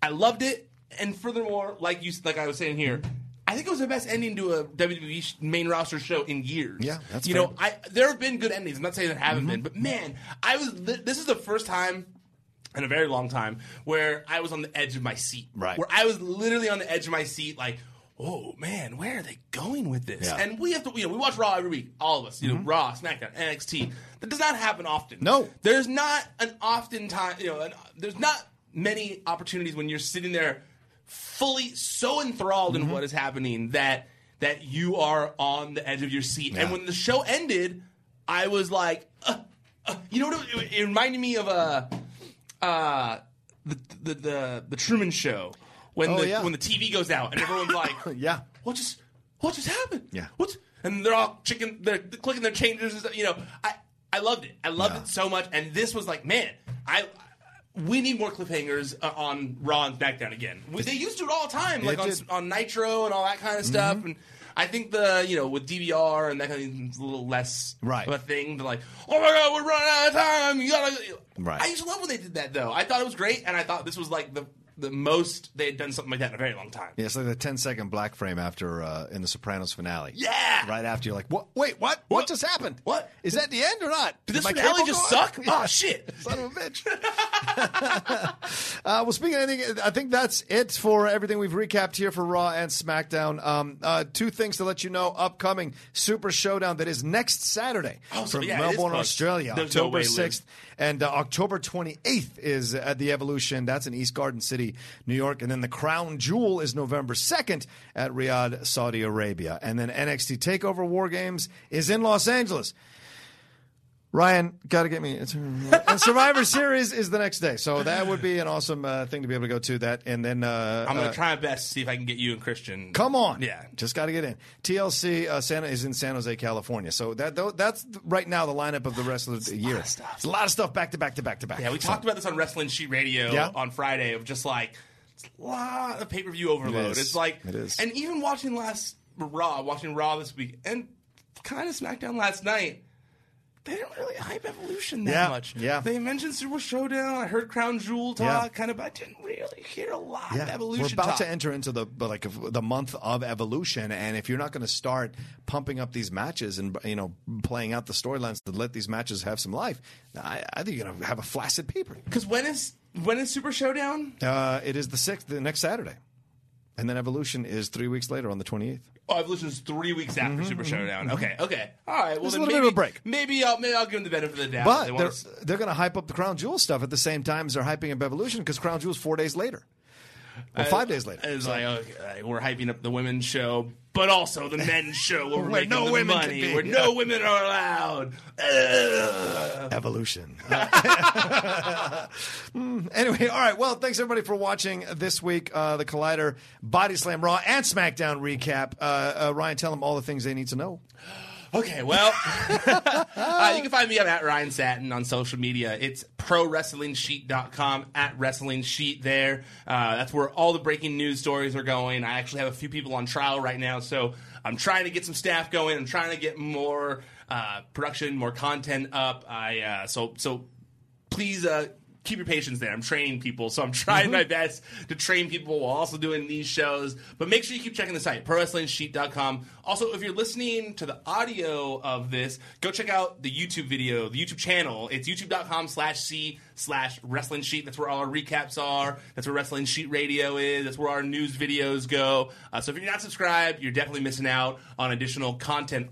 I loved it. And furthermore, like you, like I was saying here, I think it was the best ending to a WWE main roster show in years. Yeah, that's you fair. know, I there have been good endings. I'm not saying there haven't been, but man, I was. Th- this is the first time in a very long time where I was on the edge of my seat. Right. Where I was literally on the edge of my seat, like. Oh man, where are they going with this? Yeah. Mm-hmm. And we have to, you know, we watch Raw every week, all of us. You know, Raw, SmackDown, NXT. That does not happen often. No. there's not an often time. You know, an, there's not many opportunities when you're sitting there fully so enthralled Mm-hmm. in what is happening that that you are on the edge of your seat. And when the show ended, I was like, uh, uh, you know what? It, it reminded me of a uh, the, the the the Truman Show when Oh, the yeah. when the TV goes out and everyone's like, [laughs] Yeah. what just what just happened? Yeah. What's and they're all chicken they're clicking their changes and stuff, you know. I I loved it. I loved Yeah. it so much and this was like, man, I we need more cliffhangers uh, on Raw and SmackDown again. We, they used to it all the time, like on, did. on Nitro and all that kind of stuff. And I think the you know with DVR and that kind of thing, it's a little less Right. of a thing. They're like, oh my god, we're running out of time. You gotta. Right. I used to love when they did that though. I thought it was great, and I thought this was like the the most they had done something like that in a very long time. Yeah, it's like the 10 second black frame after uh, in the Sopranos finale. Yeah. Right after you're like, what? Wait, what? What, just happened? What? Is that the end or not? Did this my finale just go on? suck? Oh shit! [laughs] Son of a bitch. [laughs] uh, well, speaking of anything, I think that's it for everything we've recapped here for Raw and SmackDown. Um, uh, two things to let you know upcoming Super Showdown that is next Saturday Oh, so from yeah, Melbourne. Australia, There's October sixth. Liz. 6th. And uh, October 28th is at the Evolution. That's in East Garden City, New York. And then the Crown Jewel is November 2nd at Riyadh, Saudi Arabia. And then NXT TakeOver War Games is in Los Angeles. Ryan, got to get me. And Survivor Series is the next day, so that would be an awesome uh, thing to be able to go to. That and then uh, I'm gonna uh, try my best to see if I can get you and Christian. Come on, Yeah. just got to get in. TLC uh, Santa is in San Jose, California. So that tho- that's right now the lineup of the rest of the year. It's a lot of stuff back to back to back to back. Yeah, we So- talked about this on Wrestling Sheet Radio Yeah. on Friday of just like it's a lot of pay per view overload. is. It's like It is. and even watching last Raw, watching Raw this week, and kind of SmackDown last night. They didn't really hype Evolution that Yeah, much. yeah. They mentioned Super Showdown. I heard Crown Jewel talk, Yeah. kind of, but I didn't really hear a lot Yeah, of Evolution we're about talk. to enter into the but like the month of evolution, and if you're not going to start pumping up these matches and you know playing out the storylines to let these matches have some life, I, I think you're going to have a flaccid paper. Because when is when is Super Showdown? Uh, it is the sixth, the next Saturday, and then evolution is three weeks later on the twenty eighth. Oh, Evolution's three weeks after mm-hmm, Super mm-hmm, Showdown. Mm-hmm. Okay, okay, all right. Well, There's a then little bit of a break. Maybe I'll maybe I'll give them the benefit of the doubt. But They they're, they're going to hype up the Crown Jewel stuff at the same time as they're hyping up Evolution because Crown Jewel's four days later. Or uh, five days later. It's like okay, we're hyping up the women's show, but also the men's show where Where no women can money, be. where no women are allowed. Ugh. Evolution. [laughs] Hmm, anyway, all right. Well, thanks everybody for watching this week. Uh, the Collider Body Slam Raw and SmackDown recap. Uh, uh, Ryan, tell them all the things they need to know. Okay, well, [laughs] uh, you can find me I'm at Ryan Satin on social media. It's prowrestlingsheet.com, at wrestling sheet there. Uh, that's where all the breaking news stories are going. I actually have a few people on trial right now, so I'm trying to get some staff going. I'm trying to get more uh, production, more content up. I uh, so so please uh, keep your patience there. I'm training people, so I'm [laughs] trying my best to train people while also doing these shows. But make sure you keep checking the site, prowrestlingsheet.com. Also, if you're listening to the audio of this, go check out the YouTube video, the YouTube channel. It's youtube.com slash C slash wrestling sheet. That's where all our recaps are. That's where Wrestling Sheet Radio is. That's where our news videos go. Uh, so if you're not subscribed, you're definitely missing out on additional content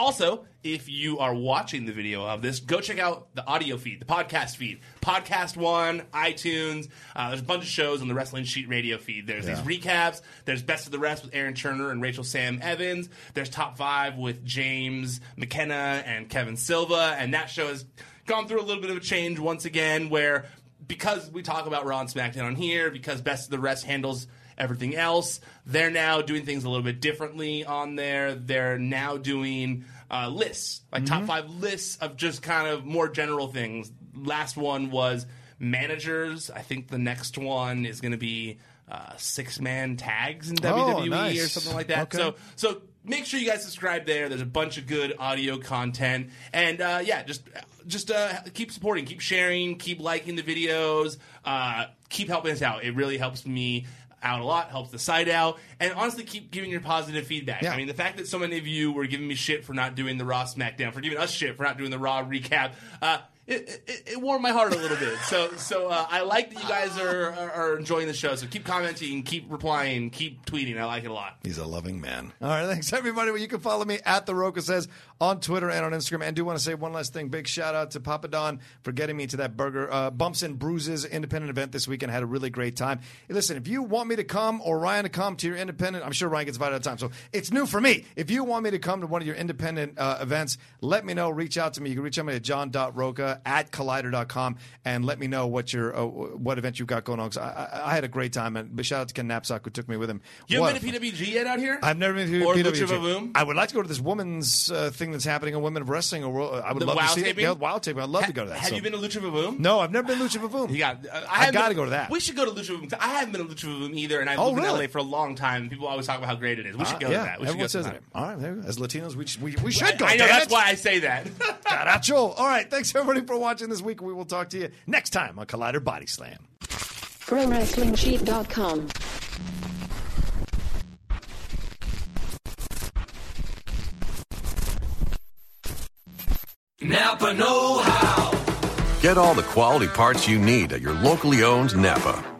also, if you are watching the video of this, go check out the audio feed, the podcast feed. Podcast One, iTunes. Uh, there's a bunch of shows on the Wrestling Sheet radio feed. There's these recaps. There's Best of the Rest with Aaron Turner and Rachel Sam Evans. There's Top Five with James McKenna and Kevin Silva. And that show has gone through a little bit of a change once again, where because we talk about Raw and SmackDown on here, because Best of the Rest handles everything else. They're now doing things a little bit differently on there. They're now doing uh, lists, like top five lists of just kind of more general things. Last one was managers. I think the next one is going to be uh, six man tags in WWE or nice. something like that. Okay. So so make sure you guys subscribe there. There's a bunch of good audio content, and uh, yeah, just just uh, keep supporting, keep sharing, keep liking the videos, uh, keep helping us out. It really helps me out a lot, helps the site out, and honestly, keep giving your positive feedback. Yeah. I mean, the fact that so many of you were giving me shit for not doing the Raw SmackDown, for giving us shit for not doing the Raw recap. Uh, it, it, warmed my heart a little bit. So, so uh, I like that you guys are, are, are enjoying the show. So keep commenting, keep replying, keep tweeting. I like it a lot. He's a loving man. All right, thanks everybody. Well, you can follow me at the Rocha says on Twitter and on Instagram. And I do want to say one last thing. Big shout out to Papa Don for getting me to that burger uh, bumps and bruises independent event this weekend. I had a really great time. Hey, listen, if you want me to come or Ryan to come to your independent, I'm sure Ryan gets invited all the time, so it's new for me. If you want me to come to one of your independent uh, events, let me know. Reach out to me. You can reach out to me at john.rocha at collider.com and let me know what your uh, what event you've got going on. 'Cause I, I, I had a great time. And big shout out to Ken Knapsack who took me with him. You What haven't been to PWG yet out here? I've never been to or PWG. I would like to go to this woman's uh, thing that's happening on Women of Wrestling. Or World- I would The love to see taping? it. Yeah, wow taping. I'd love to go to that. Have So- you been to Lucha Vavoom? No, I've never been to Lucha [sighs] Vavoom. You got. Uh, I got to go to that. We should go to Lucha Vavoom. I haven't been to Lucha Vavoom either, and I've Oh, lived in really? LA for a long time. People always talk about how great it is. We should Uh, go yeah, to that. We should go says that. All right, there we go. as Latinos, we, should- we, we should go. I know that's it. why I say that. Caracho. All right, thanks everybody for watching this week. We will talk to you next time on Collider Body Slam. ProWrestlingSheet.com. Napa Know How. Get all the quality parts you need at your locally owned Napa.